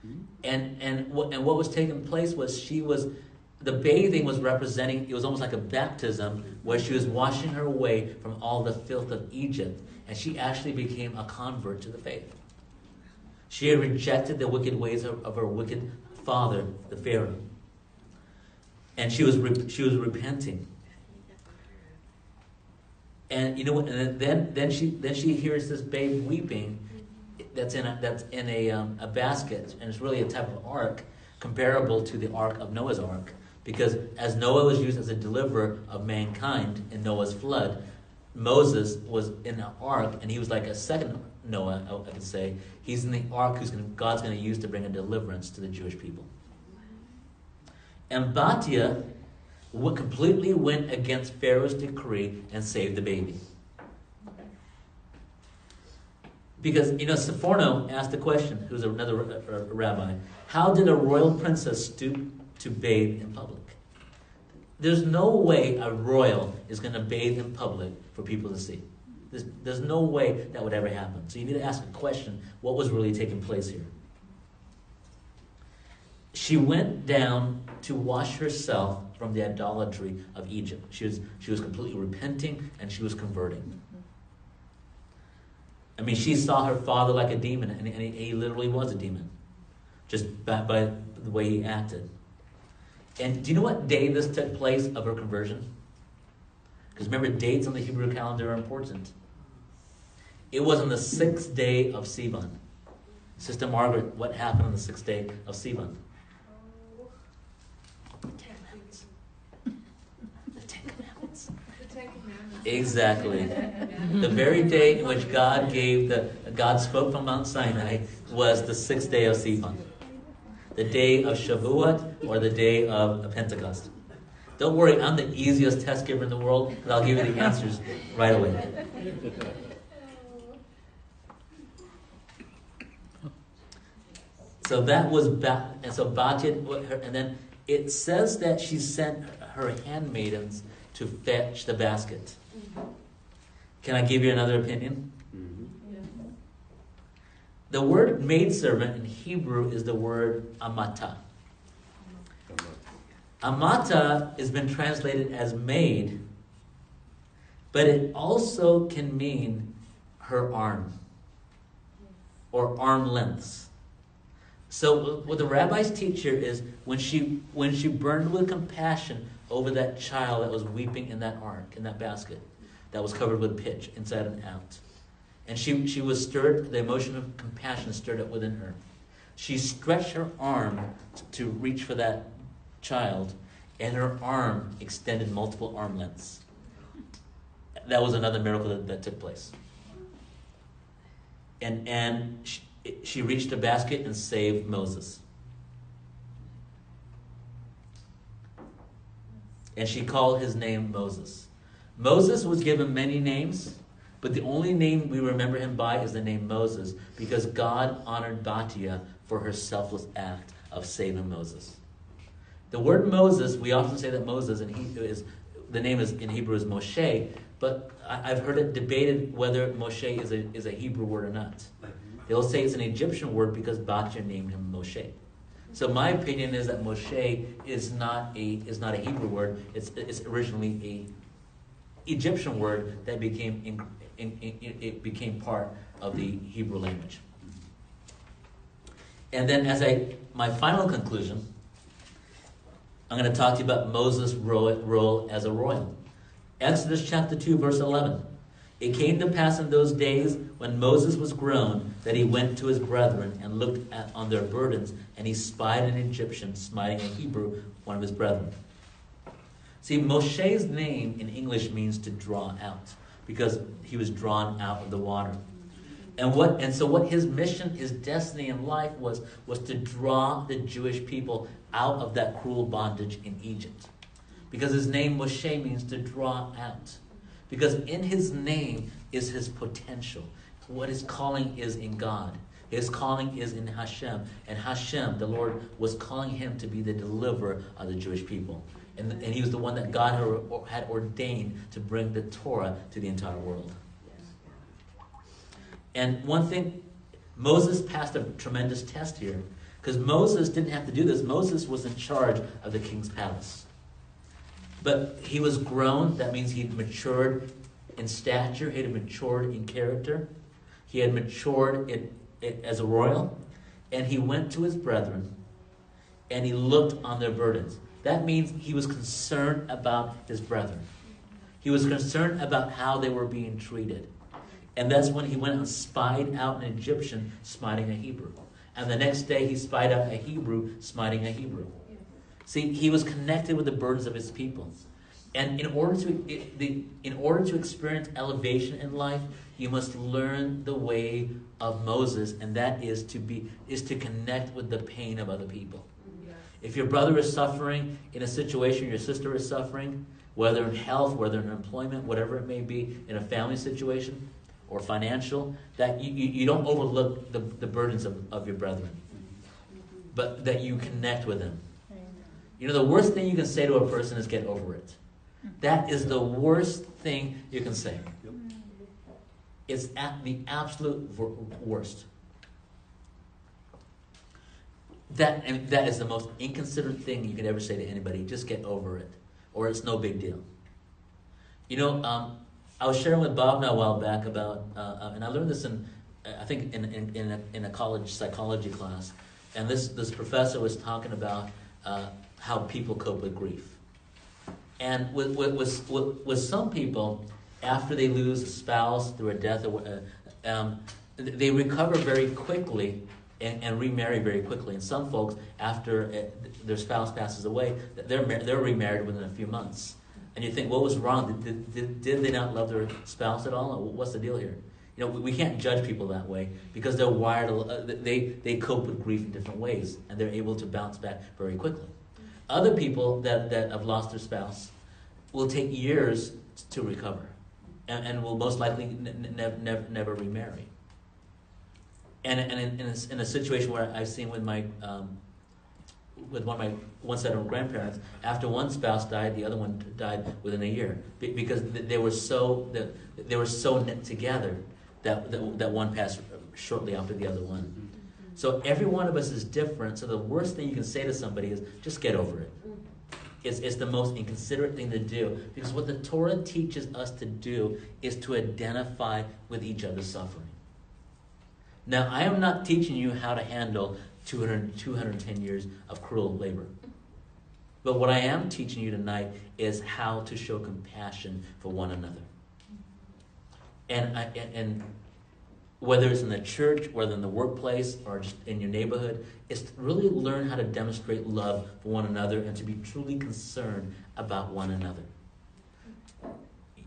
Mm-hmm. And and what and what was taking place was she was the bathing was representing it was almost like a baptism where she was washing her away from all the filth of Egypt and she actually became a convert to the faith. She had rejected the wicked ways of, of her wicked father, the Pharaoh. And she was re- she was repenting. And you know? And then then she then she hears this babe weeping. That's in a that's in a um, a basket, and it's really a type of ark comparable to the ark of Noah's ark, because as Noah was used as a deliverer of mankind in Noah's flood, Moses was in the ark, and he was like a second Noah, I could say. He's in the ark who's gonna, God's going to use to bring a deliverance to the Jewish people. And Batia completely went against Pharaoh's decree and saved the baby. Because, you know, Sforno asked the question, who's another uh, uh, rabbi, how did a royal princess stoop to bathe in public? There's no way a royal is going to bathe in public for people to see. There's, there's no way that would ever happen. So you need to ask a question what was really taking place here? She went down to wash herself from the idolatry of Egypt. She was, she was completely repenting and she was converting. I mean, she saw her father like a demon, and, and he, he, literally was a demon, just by, by the way he acted. And do you know what day this took place of her conversion? Because remember, dates on the Hebrew calendar are important. It was on the sixth day of Sivan. Sister Margaret, what happened on the sixth day of Sivan? Exactly. The very day in which God gave the God spoke from Mount Sinai was the sixth day of Sivan. The day of Shavuot or the day of Pentecost. Don't worry, I'm the easiest test giver in the world, but I'll give you the answers right away. So that was ba- and so Batia, and then it says that she sent her handmaidens to fetch the basket. Can I give you another opinion? The word maidservant in Hebrew is the word amata. Amata has been translated as maid, but it also can mean her arm or arm lengths. So what the rabbis teach here is when she when she burned with compassion over that child that was weeping in that ark, in that basket, that was covered with pitch, inside and out. And she, she was stirred, the emotion of compassion stirred up within her. She stretched her arm to reach for that child, and her arm extended multiple arm lengths. That was another miracle that, that took place. And, and she, she reached a basket and saved Moses. And she called his name Moses. Moses was given many names, but the only name we remember him by is the name Moses because God honored Batia for her selfless act of saving Moses. The word Moses, we often say that Moses in Hebrew is the name is in Hebrew is Moshe, but I've heard it debated whether Moshe is a, is a Hebrew word or not. They'll say it's an Egyptian word because Batia named him Moshe. So my opinion is that Moshe is not a is not a Hebrew word. It's it's originally a Egyptian word that became in, in, it became part of the Hebrew language. And then, as I my final conclusion, I'm going to talk to you about Moses' role, role as a royal. Exodus chapter 2, verse 11. It came to pass in those days when Moses was grown that he went to his brethren and looked at, on their burdens, and he spied an Egyptian smiting a Hebrew, one of his brethren. See, Moshe's name in English means to draw out, because he was drawn out of the water. And what and so what his mission, his destiny in life was was to draw the Jewish people out of that cruel bondage in Egypt. Because his name Moshe means to draw out. Because in his name is his potential. What his calling is in God. His calling is in Hashem. And Hashem, the Lord, was calling him to be the deliverer of the Jewish people. And, and he was the one that God had ordained to bring the Torah to the entire world. And one thing, Moses passed a tremendous test here. Because Moses didn't have to do this. Moses was in charge of the king's palace. But he was grown. That means he'd matured in stature, he had matured in character, he had matured in, in, as a royal. And he went to his brethren and he looked on their burdens. That means he was concerned about his brethren. He was concerned about how they were being treated. And that's when he went and spied out an Egyptian smiting a Hebrew. And the next day he spied out a Hebrew smiting a Hebrew. See, he was connected with the burdens of his people. And in order to in order to experience elevation in life, you must learn the way of Moses, and that is to be is to connect with the pain of other people. If your brother is suffering in a situation, your sister is suffering, whether in health, whether in employment, whatever it may be, in a family situation or financial, that you, you, you don't overlook the, the burdens of, of your brethren, but that you connect with them you know, the worst thing you can say to a person is get over it. That is the worst thing you can say. It's at the absolute worst. That, that is the most inconsiderate thing you could ever say to anybody. Just get over it. Or it's no big deal. You know, um, I was sharing with Bob now a while back about, uh, uh, and I learned this in, I think, in, in, in, a, in a college psychology class. And this, this professor was talking about uh, how people cope with grief. And with, with, with, with some people, after they lose a spouse through a death, uh, um, they recover very quickly and, and, remarry very quickly. And some folks, after uh, their spouse passes away, they're, they're remarried within a few months. And you think, what was wrong? Did, did, did they not love their spouse at all? What's the deal here? You know, we, we can't judge people that way because they're wired, uh, they, they cope with grief in different ways and they're able to bounce back very quickly. Other people that, that have lost their spouse will take years to recover and, and will most likely n- n- never, never remarry. And, and in, in, a, in a situation where I've seen with my um, with one of my one set of grandparents, after one spouse died, the other one died within a year because they were so they were so knit together that, that, that one passed shortly after the other one. So every one of us is different. So the worst thing you can say to somebody is just get over it. It's, it's the most inconsiderate thing to do because what the Torah teaches us to do is to identify with each other's suffering. Now, I am not teaching you how to handle 200, 210 years of cruel labor. But what I am teaching you tonight is how to show compassion for one another. And, I, and, and whether it's in the church, whether in the workplace, or just in your neighborhood, is to really learn how to demonstrate love for one another and to be truly concerned about one another.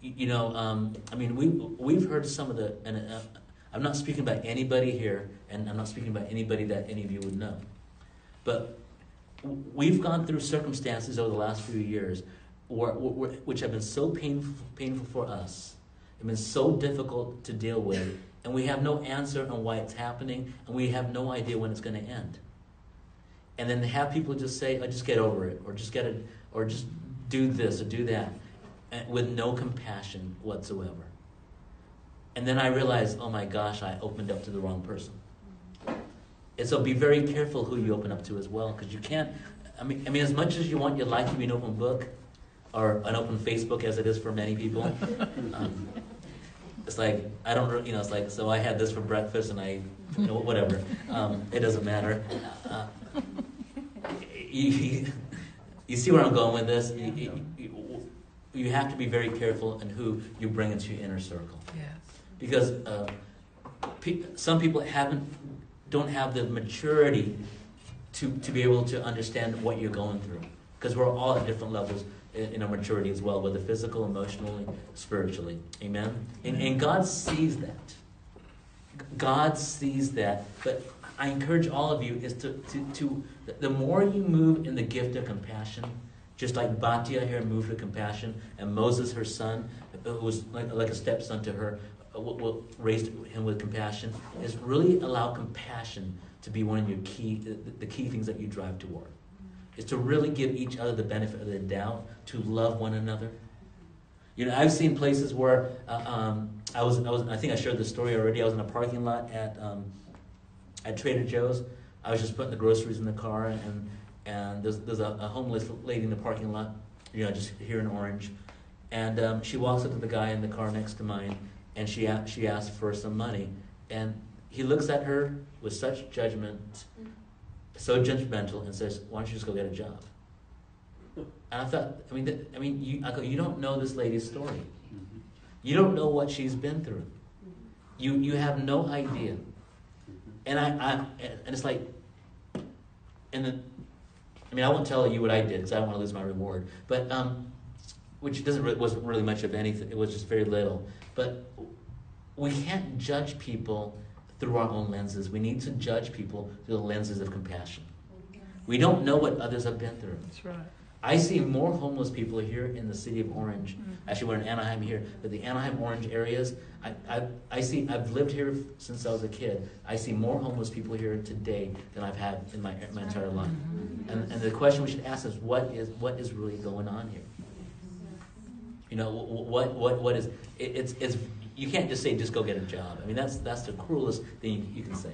You know, um, I mean, we, we've heard some of the, and uh, I'm not speaking about anybody here, and I'm not speaking about anybody that any of you would know, but we've gone through circumstances over the last few years where, where, which have been so painful, painful for us, have been so difficult to deal with and we have no answer on why it's happening, and we have no idea when it's going to end. And then have people just say, oh, just get over it, or just get it, or just do this or do that, with no compassion whatsoever. And then I realized, oh my gosh, I opened up to the wrong person. And so be very careful who you open up to as well, because you can't. I mean, I mean, as much as you want your life to be an open book, or an open Facebook, as it is for many people, um, it's like I don't, you know, it's like so I had this for breakfast and I, you know, whatever. Um, it doesn't matter. Uh, you, you see where I'm going with this? You, you, you, you have to be very careful in who you bring into your inner circle Yes. because uh, pe- some people haven't don't have the maturity to, to be able to understand what you're going through because we're all at different levels in, our maturity as well whether physical emotionally spiritually. Amen? And, and god sees that. God sees that. But i encourage all of you is to, to, to the more you move in the gift of compassion just like Batia here moved with compassion, and Moses, her son, who was like, like a stepson to her, uh, raised him with compassion, is really allow compassion to be one of your key, the key things that you drive toward. Is to really give each other the benefit of the doubt, to love one another. You know, I've seen places where uh, um, I was, I was, I think I shared this story already. I was in a parking lot at um, at Trader Joe's. I was just putting the groceries in the car, and and there's, there's a, a homeless lady in the parking lot, you know, just here in Orange, and um, she walks up to the guy in the car next to mine, and she she asks for some money, and he looks at her with such judgment, so judgmental, and says, "Why don't you just go get a job?" And I thought, I mean, I mean, you, I go, you don't know this lady's story. You don't know what she's been through. You you have no idea. And I, I and it's like, and the, I mean, I won't tell you what I did because I don't want to lose my reward. But um, which doesn't really, wasn't really much of anything. It was just very little. But we can't judge people through our own lenses. We need to judge people through the lenses of compassion. We don't know what others have been through. That's right. I see more homeless people here in the city of Orange. Mm-hmm. Actually, we're in Anaheim here, but the Anaheim Orange areas, I, I, I see. I've lived here since I was a kid. I see more homeless people here today than I've had in my my entire life. Mm-hmm. And and the question we should ask is, what is what is really going on here? You know, wh- wh- what what what is? It, it's it's you can't just say just go get a job. I mean, that's that's the cruelest thing you can say.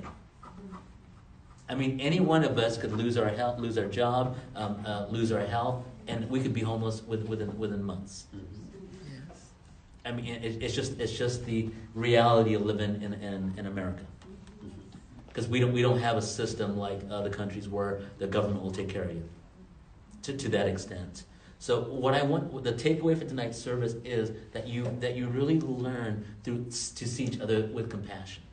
I mean, any one of us could lose our health, lose our job, um, uh, lose our health, and we could be homeless with, within within months. Mhm. Yes. I mean, it, it's just it's just the reality of living in in, in America. Because we don't we don't have a system like other countries where the government will take care of you. To to that extent. So what I want the takeaway for tonight's service is that you that you really learn through to see each other with compassion.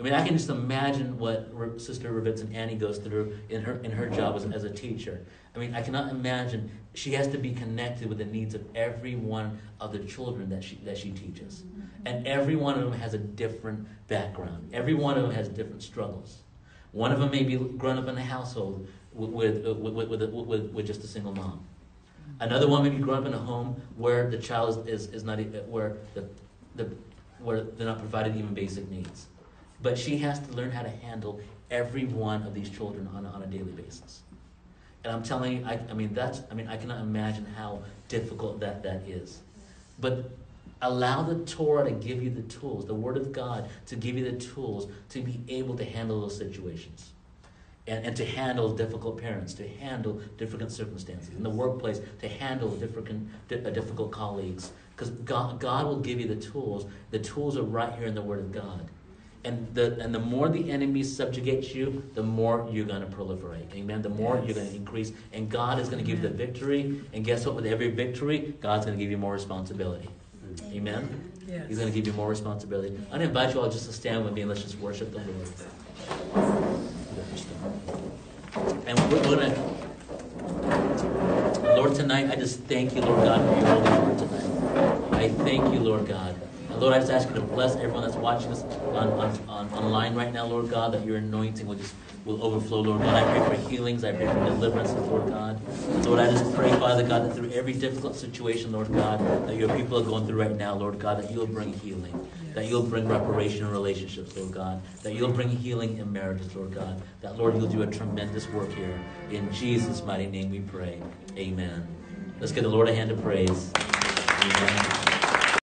I mean, I can just imagine what Sister Revitz and Annie goes through in her in her job as, as a teacher. I mean, I cannot imagine she has to be connected with the needs of every one of the children that she that she teaches, and every one of them has a different background. Every one of them has different struggles. One of them may be grown up in a household with with uh, with, with, with, with just a single mom. Another may be grown up in a home where the child is, is, not where the, the where they're not provided even basic needs. But she has to learn how to handle every one of these children on a, on a daily basis. And I'm telling you, I, I mean that's I mean I cannot imagine how difficult that that is. But allow the Torah to give you the tools, the Word of God to give you the tools to be able to handle those situations. And, and to handle difficult parents, to handle difficult circumstances in the workplace, to handle difficult, uh, difficult colleagues. Because God, God will give you the tools. The tools are right here in the Word of God. And the, and the more the enemy subjugates you, the more you're going to proliferate. Amen. The more you're going to increase. And God is going to give you the victory. And guess what? With every victory, God's going to give you more responsibility. Amen. Yes. He's going to give you more responsibility. I'm going to invite you all just to stand with me and let's just worship the Lord. And we're going to, Lord, tonight, I just thank you, Lord God, for your holy word tonight. I thank you, Lord God. And Lord, I just ask you to bless everyone that's watching us on, on, on online right now, Lord God, that your anointing will just will overflow, Lord God. I pray for healings. I pray for deliverance, Lord God. Lord, I just pray, Father God, that through every difficult situation, Lord God, that your people are going through right now, Lord God, that you'll bring healing. That you'll bring reparation in relationships, Lord God. That you'll bring healing in marriages, Lord God. That, Lord, you'll do a tremendous work here. In Jesus' mighty name we pray. Amen. Let's give the Lord a hand of praise. Amen.